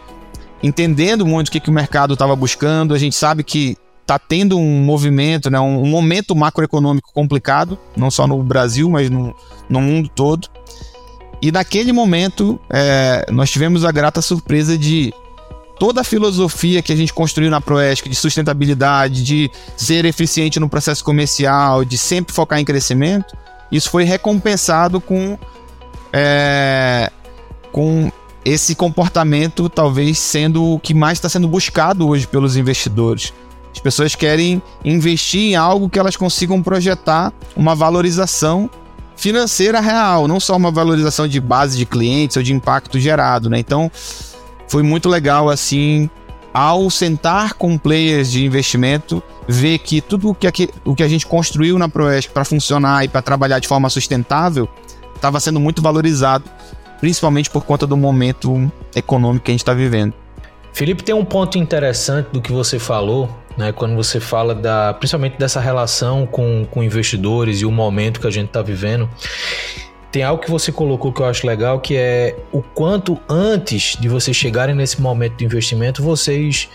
entendendo muito o que, que o mercado estava buscando, a gente sabe que tá tendo um movimento, né, um, momento macroeconômico complicado, não só no Brasil, mas no, no mundo todo. E naquele momento, é, nós tivemos a grata surpresa de toda a filosofia que a gente construiu na Proesc de sustentabilidade, de ser eficiente no processo comercial, de sempre focar em crescimento, isso foi recompensado com, é, com esse comportamento talvez sendo o que mais está sendo buscado hoje pelos investidores. As pessoas querem investir em algo que elas consigam projetar uma valorização financeira real, não só uma valorização de base de clientes ou de impacto gerado, né? Então, foi muito legal assim, ao sentar com players de investimento, ver que tudo o que, o que a gente construiu na Proesc para funcionar e para trabalhar de forma sustentável estava sendo muito valorizado, principalmente por conta do momento econômico que a gente está vivendo. Felipe, tem um ponto interessante do que você falou, né? Quando você fala da, principalmente dessa relação com, com investidores e o momento que a gente está vivendo. Tem algo que você colocou que eu acho legal, que é o quanto antes de vocês chegarem nesse momento de investimento, vocês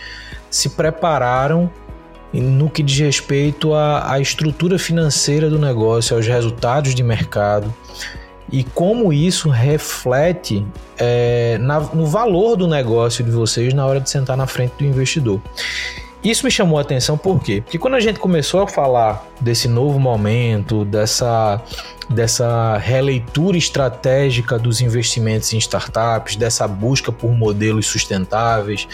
se prepararam no que diz respeito à, à estrutura financeira do negócio, aos resultados de mercado e como isso reflete é, na, no valor do negócio de vocês na hora de sentar na frente do investidor. Isso me chamou a atenção por quê? Porque quando a gente começou a falar desse novo momento, dessa, dessa releitura estratégica dos investimentos em startups, dessa busca por modelos sustentáveis,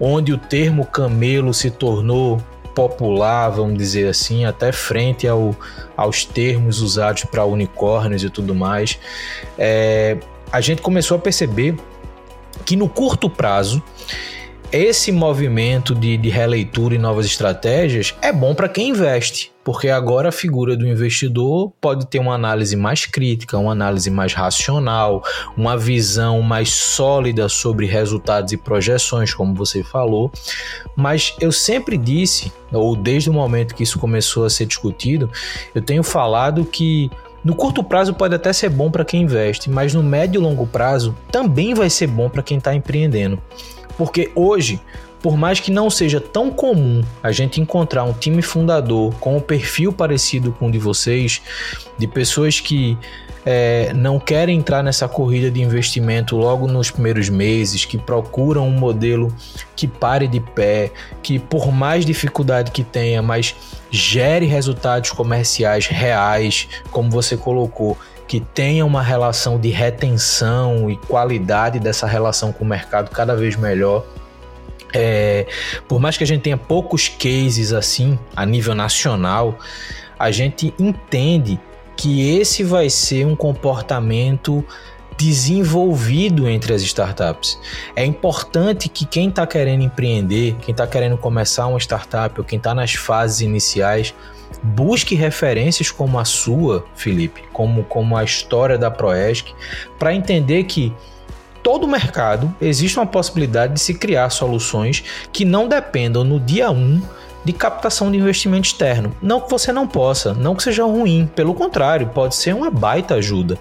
onde o termo camelo se tornou popular, vamos dizer assim, até frente ao, aos termos usados para unicórnios e tudo mais, é, a gente começou a perceber que no curto prazo esse movimento de, de releitura e novas estratégias é bom para quem investe. porque agora a figura do investidor pode ter uma análise mais crítica, uma análise mais racional, uma visão mais sólida sobre resultados e projeções, como você falou. Mas eu sempre disse, ou desde o momento que isso começou a ser discutido, eu tenho falado que no curto prazo pode até ser bom para quem investe, mas no médio e longo prazo também vai ser bom para quem está empreendendo. Porque hoje por mais que não seja tão comum a gente encontrar um time fundador com um perfil parecido com o de vocês, de pessoas que é, não querem entrar nessa corrida de investimento logo nos primeiros meses, que procuram um modelo que pare de pé, que por mais dificuldade que tenha, mas gere resultados comerciais reais, como você colocou, que tenha uma relação de retenção e qualidade dessa relação com o mercado cada vez melhor. É, por mais que a gente tenha poucos cases assim a nível nacional, a gente entende que esse vai ser um comportamento desenvolvido entre as startups. É importante que quem está querendo empreender, quem está querendo começar uma startup ou quem está nas fases iniciais, busque referências como a sua, Felipe, como, como a história da Proesc, para entender que todo mercado existe uma possibilidade de se criar soluções que não dependam no dia 1 um de captação de investimento externo. Não que você não possa, não que seja ruim, pelo contrário, pode ser uma baita ajuda,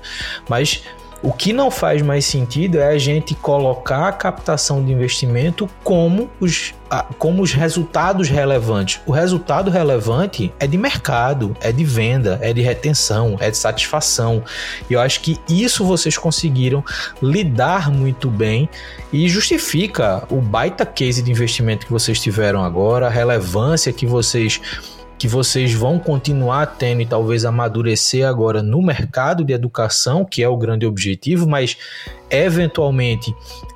mas o que não faz mais sentido é a gente colocar a captação de investimento como os, como os resultados relevantes. O resultado relevante é de mercado, é de venda, é de retenção, é de satisfação. E eu acho que isso vocês conseguiram lidar muito bem e justifica o baita case de investimento que vocês tiveram agora, a relevância que vocês que vocês vão continuar tendo e talvez amadurecer agora no mercado de educação, que é o grande objetivo, mas eventualmente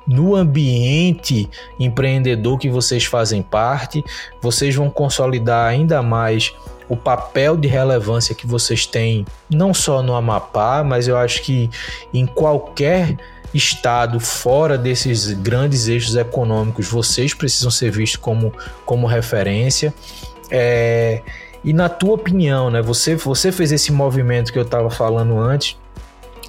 no ambiente empreendedor que vocês fazem parte, vocês vão consolidar ainda mais o papel de relevância que vocês têm, não só no Amapá, mas eu acho que em qualquer estado fora desses grandes eixos econômicos, vocês precisam ser vistos como, como referência. É, e na tua opinião, né? Você, você fez esse movimento que eu estava falando antes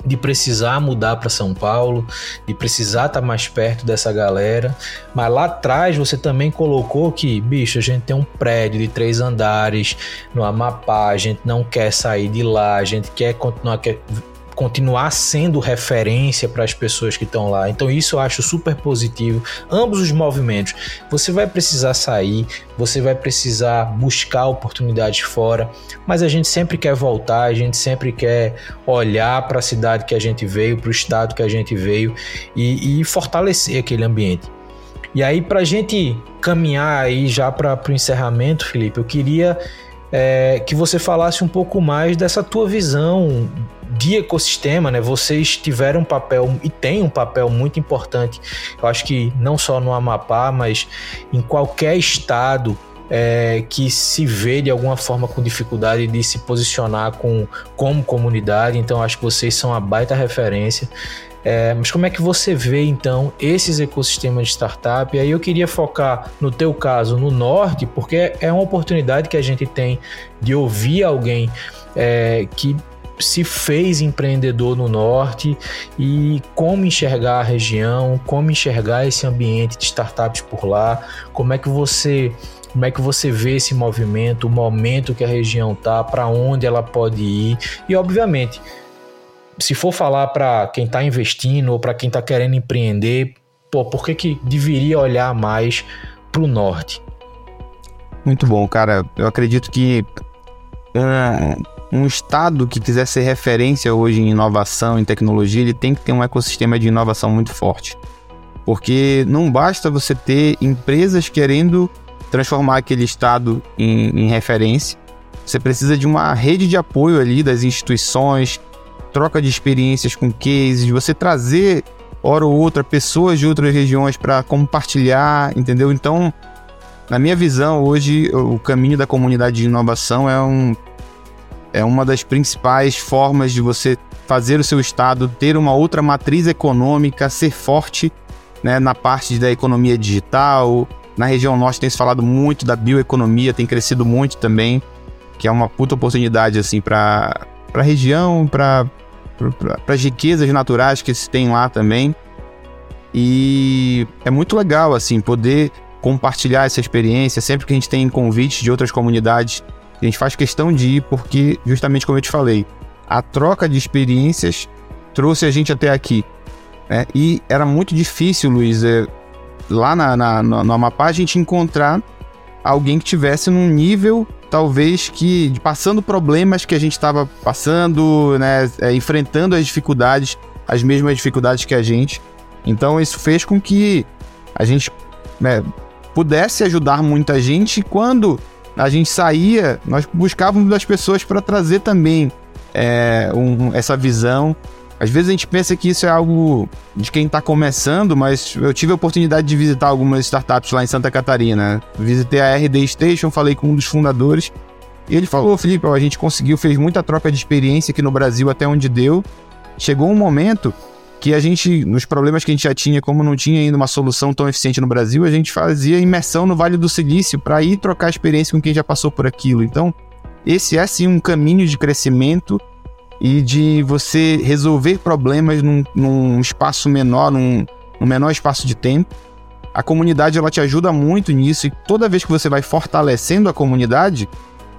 de precisar mudar para São Paulo, de precisar estar tá mais perto dessa galera. Mas lá atrás você também colocou que, bicho, a gente tem um prédio de três andares no Amapá, a gente não quer sair de lá, a gente quer continuar, quer continuar sendo referência para as pessoas que estão lá. Então isso eu acho super positivo. Ambos os movimentos. Você vai precisar sair, você vai precisar buscar oportunidades fora, mas a gente sempre quer voltar, a gente sempre quer olhar para a cidade que a gente veio, para o estado que a gente veio e, e fortalecer aquele ambiente. E aí, para a gente caminhar aí já para o encerramento, Felipe, eu queria é, que você falasse um pouco mais dessa tua visão de ecossistema, né? Vocês tiveram um papel e têm um papel muito importante. Eu acho que não só no Amapá, mas em qualquer estado é, que se vê de alguma forma com dificuldade de se posicionar com, como comunidade. Então, acho que vocês são uma baita referência. É, mas como é que você vê então esses ecossistemas de startup? E aí eu queria focar no teu caso no norte, porque é uma oportunidade que a gente tem de ouvir alguém é, que se fez empreendedor no norte e como enxergar a região, como enxergar esse ambiente de startups por lá, como é que você como é que você vê esse movimento, o momento que a região tá, para onde ela pode ir e obviamente se for falar para quem está investindo ou para quem está querendo empreender, pô, por que, que deveria olhar mais para o norte? Muito bom, cara. Eu acredito que uh, um estado que quiser ser referência hoje em inovação, em tecnologia, ele tem que ter um ecossistema de inovação muito forte. Porque não basta você ter empresas querendo transformar aquele estado em, em referência. Você precisa de uma rede de apoio ali das instituições, troca de experiências com cases, você trazer hora ou outra pessoas de outras regiões para compartilhar, entendeu? Então, na minha visão, hoje o caminho da comunidade de inovação é um é uma das principais formas de você fazer o seu estado ter uma outra matriz econômica, ser forte né, na parte da economia digital. Na região norte tem se falado muito da bioeconomia, tem crescido muito também. que é uma puta oportunidade, assim, para a região, para as riquezas naturais que se tem lá também. E é muito legal, assim, poder compartilhar essa experiência. Sempre que a gente tem convites de outras comunidades, a gente faz questão de ir, porque, justamente como eu te falei, a troca de experiências trouxe a gente até aqui. Né? E era muito difícil, Luiz, é, lá na, na, no Amapá, a gente encontrar alguém que tivesse num nível, talvez, que passando problemas que a gente estava passando, né? É, enfrentando as dificuldades, as mesmas dificuldades que a gente. Então, isso fez com que a gente né, pudesse ajudar muita gente. E quando a gente saía, nós buscávamos das pessoas para trazer também é, um, essa visão. Às vezes a gente pensa que isso é algo de quem está começando, mas eu tive a oportunidade de visitar algumas startups lá em Santa Catarina. Visitei a RD Station, falei com um dos fundadores. E ele falou, Felipe, a gente conseguiu, fez muita troca de experiência aqui no Brasil até onde deu. Chegou um momento que a gente, nos problemas que a gente já tinha, como não tinha ainda uma solução tão eficiente no Brasil, a gente fazia imersão no Vale do Silício para ir trocar experiência com quem já passou por aquilo. Então, esse é sim um caminho de crescimento e de você resolver problemas num, num espaço menor, num, num menor espaço de tempo. A comunidade ela te ajuda muito nisso e toda vez que você vai fortalecendo a comunidade,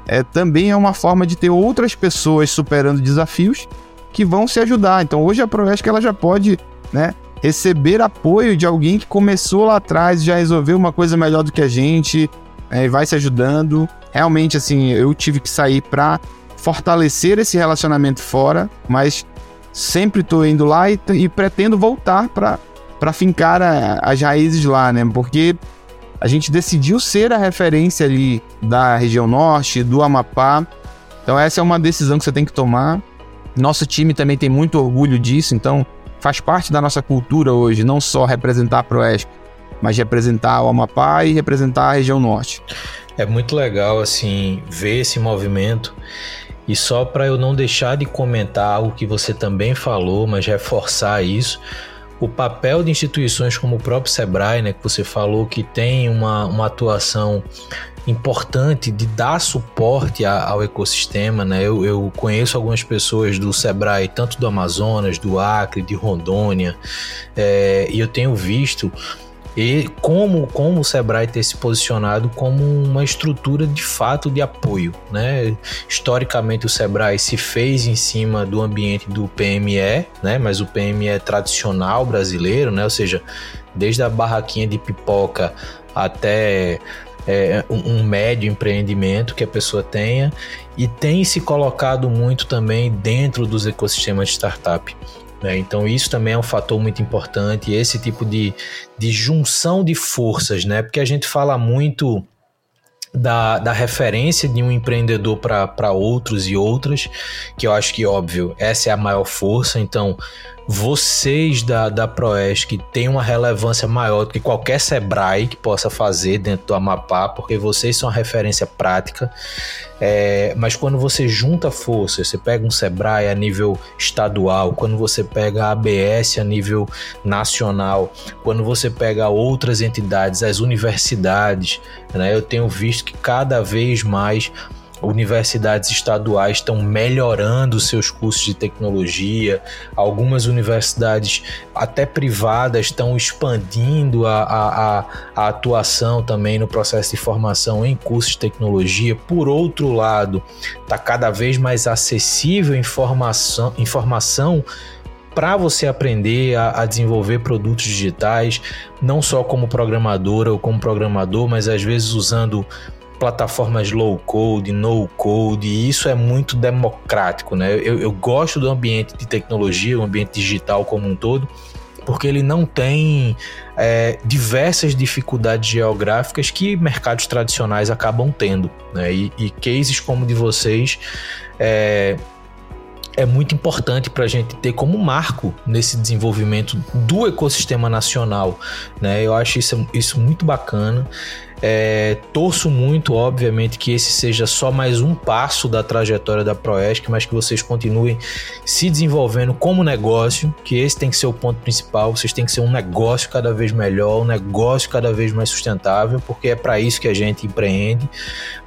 é, também é uma forma de ter outras pessoas superando desafios que vão se ajudar. Então hoje a Proesc ela já pode, né, receber apoio de alguém que começou lá atrás, já resolveu uma coisa melhor do que a gente, é, vai se ajudando. Realmente assim, eu tive que sair para fortalecer esse relacionamento fora, mas sempre estou indo lá e, e pretendo voltar para fincar a, as raízes lá, né? Porque a gente decidiu ser a referência ali da região norte, do Amapá. Então essa é uma decisão que você tem que tomar. Nosso time também tem muito orgulho disso, então faz parte da nossa cultura hoje, não só representar a Proesp, mas representar o Amapá e representar a região norte. É muito legal assim ver esse movimento. E só para eu não deixar de comentar algo que você também falou, mas reforçar isso, o papel de instituições como o próprio Sebrae, né, que você falou que tem uma, uma atuação importante de dar suporte a, ao ecossistema, né? Eu, eu, conheço algumas pessoas do Sebrae, tanto do Amazonas, do Acre, de Rondônia, é, e eu tenho visto e como, como o Sebrae ter se posicionado como uma estrutura de fato de apoio. Né? Historicamente, o Sebrae se fez em cima do ambiente do PME, né? mas o PME tradicional brasileiro, né? ou seja, desde a barraquinha de pipoca até é, um, médio empreendimento que a pessoa tenha e tem se colocado muito também dentro dos ecossistemas de startup. Né? Então, isso também é um fator muito importante, esse tipo de, de junção de forças, né? porque a gente fala muito da, da referência de um empreendedor para outros e outras, que eu acho que, óbvio, essa é a maior força. Então, vocês da, da Proesc têm uma relevância maior do que qualquer Sebrae que possa fazer dentro do Amapá, porque vocês são a referência prática. É, mas quando você junta forças, você pega um Sebrae a nível estadual, quando você pega a ABS a nível nacional, quando você pega outras entidades, as universidades, né, eu tenho visto que cada vez mais universidades estaduais estão melhorando seus cursos de tecnologia, algumas universidades, até privadas, estão expandindo a, a, a, atuação também no processo de formação em cursos de tecnologia. Por outro lado, está cada vez mais acessível informação, informação para você aprender a, a, desenvolver produtos digitais, não só como programadora ou como programador, mas às vezes usando plataformas low code, no code, e isso é muito democrático, né? Eu, eu gosto do ambiente de tecnologia, o ambiente digital como um todo, porque ele não tem é, diversas dificuldades geográficas que mercados tradicionais acabam tendo, né? E, e cases como o de vocês é, é muito importante para a gente ter como marco nesse desenvolvimento do ecossistema nacional, né? Eu acho isso, isso muito bacana. É, torço muito, obviamente, que esse seja só mais um passo da trajetória da Proesc, mas que vocês continuem se desenvolvendo como negócio, que esse tem que ser o ponto principal. Vocês têm que ser um negócio cada vez melhor, um negócio cada vez mais sustentável, porque é para isso que a gente empreende,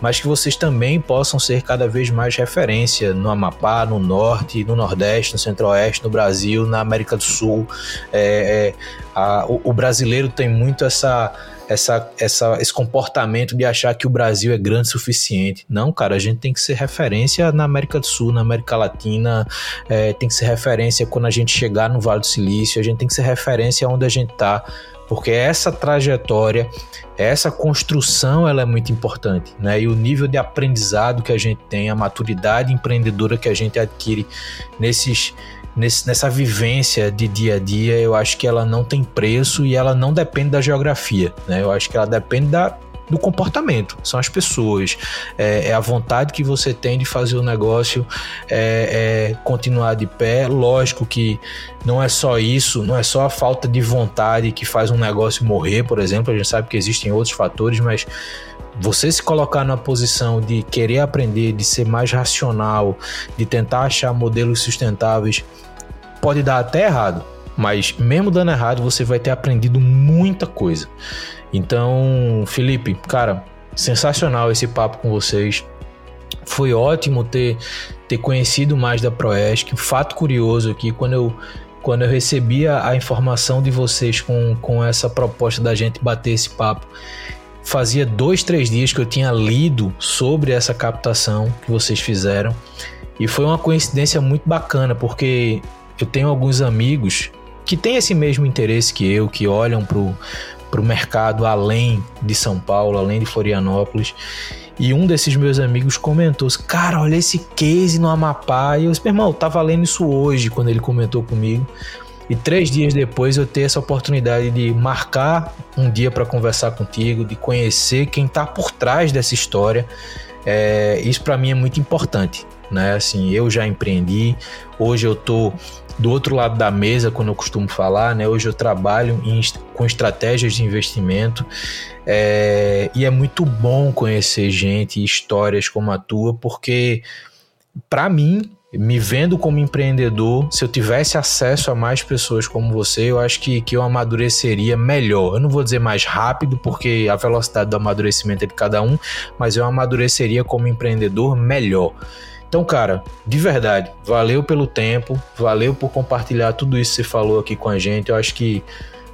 mas que vocês também possam ser cada vez mais referência no Amapá, no Norte, no Nordeste, no Centro-Oeste, no Brasil, na América do Sul. É, é, a, o, o brasileiro tem muito essa essa, essa, esse comportamento de achar que o Brasil é grande o suficiente. Não, cara, a gente tem que ser referência na América do Sul, na América Latina, é, tem que ser referência quando a gente chegar no Vale do Silício, a gente tem que ser referência onde a gente está, porque essa trajetória, essa construção, ela é muito importante, né? E o nível de aprendizado que a gente tem, a maturidade empreendedora que a gente adquire nesses nesse, nessa vivência de dia a dia, eu acho que ela não tem preço e ela não depende da geografia, né? Eu acho que ela depende da, do comportamento, são as pessoas, é, é, a vontade que você tem de fazer o negócio é, é, continuar de pé. Lógico que não é só isso, não é só a falta de vontade que faz um negócio morrer, por exemplo. A gente sabe que existem outros fatores, mas você se colocar na posição de querer aprender, de ser mais racional, de tentar achar modelos sustentáveis, pode dar até errado, mas mesmo dando errado, você vai ter aprendido muita coisa. Então, Felipe, cara, sensacional esse papo com vocês. Foi ótimo ter, ter conhecido mais da Proesc. Fato curioso aqui, quando eu, quando eu recebi a, informação de vocês com, com essa proposta da gente bater esse papo, Fazia dois, três dias que eu tinha lido sobre essa captação que vocês fizeram e foi uma coincidência muito bacana porque eu tenho alguns amigos que têm esse mesmo interesse que eu, que olham para o mercado além de São Paulo, além de Florianópolis. E um desses meus amigos comentou: Cara, olha esse case no Amapá. E eu disse: Meu irmão, eu tava lendo isso hoje quando ele comentou comigo. E três dias depois eu ter essa oportunidade de marcar um dia para conversar contigo, de conhecer quem está por trás dessa história. É, isso para mim é muito importante, né? Assim, eu já empreendi, hoje eu tô do outro lado da mesa, quando eu costumo falar, né? Hoje eu trabalho em, com estratégias de investimento é, e é muito bom conhecer gente e histórias como a tua, porque para mim me vendo como empreendedor, se eu tivesse acesso a mais pessoas como você, eu acho que, que eu amadureceria melhor. Eu não vou dizer mais rápido, porque a velocidade do amadurecimento é de cada um, mas eu amadureceria como empreendedor melhor. Então, cara, de verdade, valeu pelo tempo, valeu por compartilhar tudo isso que você falou aqui com a gente. Eu acho que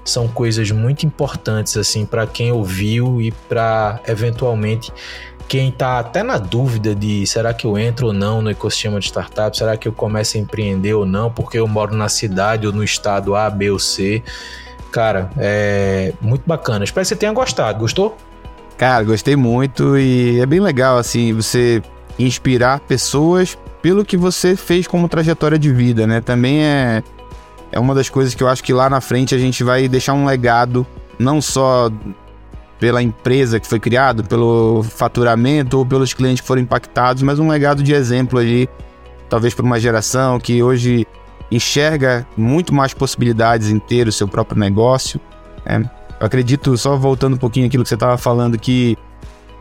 são coisas muito importantes assim para quem ouviu e para eventualmente quem está até na dúvida de será que eu entro ou não no ecossistema de startup, será que eu começo a empreender ou não, porque eu moro na cidade ou no estado A, B ou C. Cara, é muito bacana. Espero que você tenha gostado. Gostou? Cara, gostei muito e é bem legal assim você inspirar pessoas pelo que você fez como trajetória de vida, né? Também é é uma das coisas que eu acho que lá na frente a gente vai deixar um legado não só pela empresa que foi criado, pelo faturamento ou pelos clientes que foram impactados, mas um legado de exemplo ali, talvez para uma geração que hoje enxerga muito mais possibilidades em ter o seu próprio negócio. É, eu acredito, só voltando um pouquinho aquilo que você estava falando, que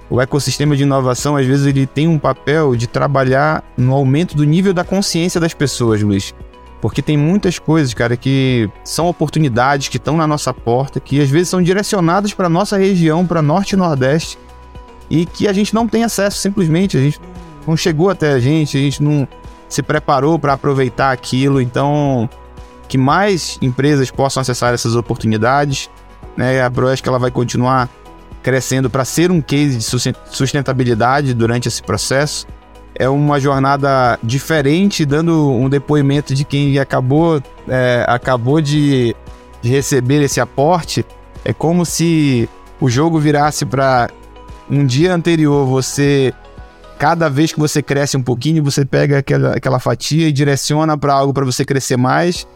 o ecossistema de inovação, às vezes, ele tem um papel de trabalhar no aumento do nível da consciência das pessoas, Luiz. Porque tem muitas coisas, cara, que são oportunidades que estão na nossa porta, que às vezes são direcionadas para nossa região, para norte e nordeste, e que a gente não tem acesso simplesmente, a gente não chegou até a gente, a gente não se preparou para aproveitar aquilo. Então, que mais empresas possam acessar essas oportunidades, né? A Proesc ela vai continuar crescendo para ser um case de sustentabilidade durante esse processo é uma jornada diferente, dando um depoimento de quem acabou, é, acabou de, receber esse aporte. É como se o jogo virasse para um dia anterior você cada vez que você cresce um pouquinho, você pega aquela, aquela fatia e direciona para algo para você crescer mais.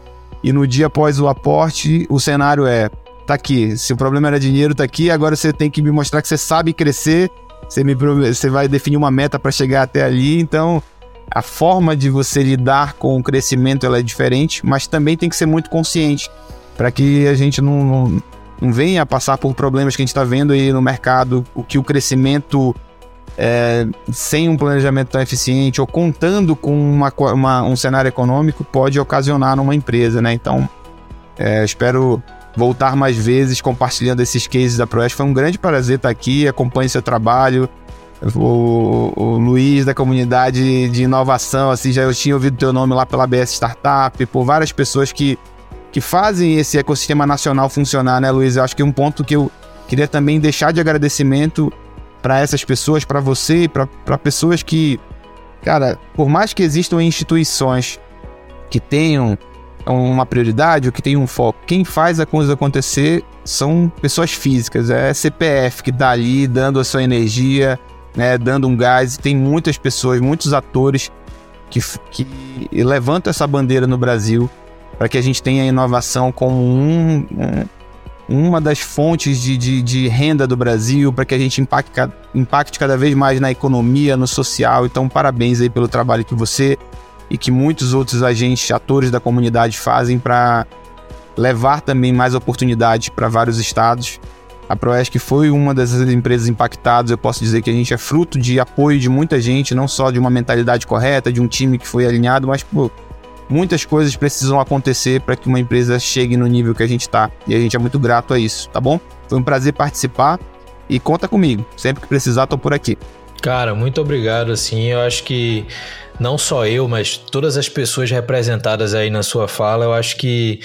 E no dia após o aporte, o cenário é: tá aqui, se o problema era dinheiro, tá aqui, agora você tem que me mostrar que você sabe crescer você, me, você vai definir uma meta para chegar até ali, então a forma de você lidar com o crescimento ela é diferente, mas também tem que ser muito consciente para que a gente não, não, não venha passar por problemas que a gente está vendo aí no mercado, o que o crescimento é, sem um planejamento tão eficiente ou contando com uma, uma, um cenário econômico pode ocasionar numa empresa, né? Então, é, espero voltar mais vezes compartilhando esses cases da Proeste. Foi um grande prazer estar aqui, acompanhe seu trabalho. O, o, Luiz da comunidade de inovação, assim, já eu tinha ouvido teu nome lá pela BS Startup, por várias pessoas que, que fazem esse ecossistema nacional funcionar, né, Luiz? Eu acho que um ponto que eu queria também deixar de agradecimento para essas pessoas, para você, para pessoas que, cara, por mais que existam instituições que tenham uma prioridade ou que tenham um foco, quem faz a coisa acontecer são pessoas físicas, é CPF que tá ali dando a sua energia, né, dando um gás, tem muitas pessoas, muitos atores que, que levantam essa bandeira no Brasil para que a gente tenha a inovação como um uma das fontes de, de, de renda do Brasil, para que a gente impacte, impacte cada vez mais na economia, no social. Então, parabéns aí pelo trabalho que você e que muitos outros agentes, atores da comunidade fazem para levar também mais oportunidades para vários estados. A Proesc foi uma dessas empresas impactadas. Eu posso dizer que a gente é fruto de apoio de muita gente, não só de uma mentalidade correta, de um time que foi alinhado, mas pô, muitas coisas precisam acontecer para que uma empresa chegue no nível que a gente está. E a gente é muito grato a isso, tá bom? Foi um prazer participar e conta comigo. Sempre que precisar, tô por aqui. Cara, muito obrigado. Assim, eu acho que não só eu, mas todas as pessoas representadas aí na sua fala, eu acho que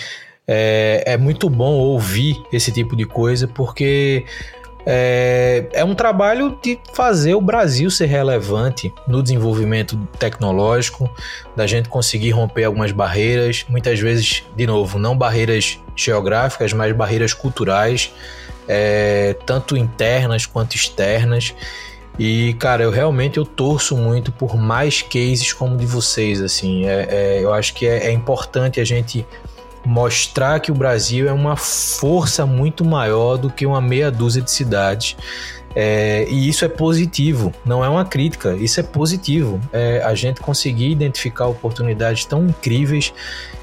é, é muito bom ouvir esse tipo de coisa, porque é, é um trabalho de fazer o Brasil ser relevante no desenvolvimento tecnológico, da gente conseguir romper algumas barreiras, muitas vezes, de novo, não barreiras geográficas, mas barreiras culturais, é, tanto internas quanto externas. E, cara, eu realmente eu torço muito por mais cases como de vocês, assim. É, é, eu acho que é, é importante a gente mostrar que o Brasil é uma força muito maior do que uma meia dúzia de cidades. É, e isso é positivo, não é uma crítica, isso é positivo. É a gente conseguir identificar oportunidades tão incríveis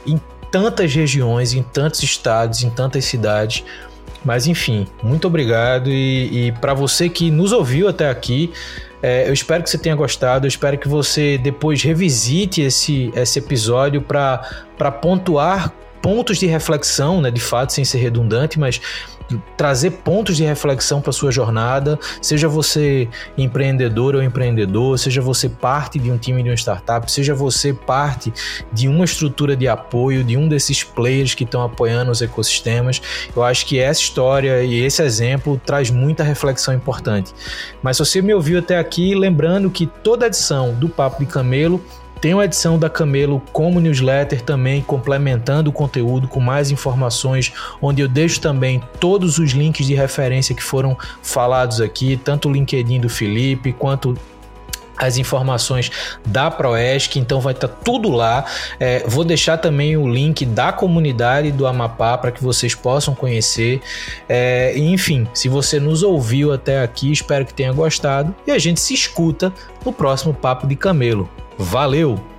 em tantas regiões, em tantos estados, em tantas cidades. Mas enfim, muito obrigado. E, e para você que nos ouviu até aqui, é, eu espero que você tenha gostado. Eu espero que você depois revisite esse, esse episódio para pontuar pontos de reflexão, né, de fato, sem ser redundante, mas trazer pontos de reflexão para sua jornada, seja você empreendedor ou empreendedor, seja você parte de um time de uma startup, seja você parte de uma estrutura de apoio, de um desses players que estão apoiando os ecossistemas. Eu acho que essa história e esse exemplo traz muita reflexão importante. Mas se você me ouviu até aqui, lembrando que toda edição do Papo de Camelo tem uma edição da Camelo como newsletter também, complementando o conteúdo com mais informações, onde eu deixo também todos os links de referência que foram falados aqui, tanto o LinkedIn do Felipe quanto as informações da Proesc, então vai estar tá tudo lá. É, vou deixar também o link da comunidade do Amapá para que vocês possam conhecer. É, enfim, se você nos ouviu até aqui, espero que tenha gostado e a gente se escuta no próximo Papo de Camelo. Valeu!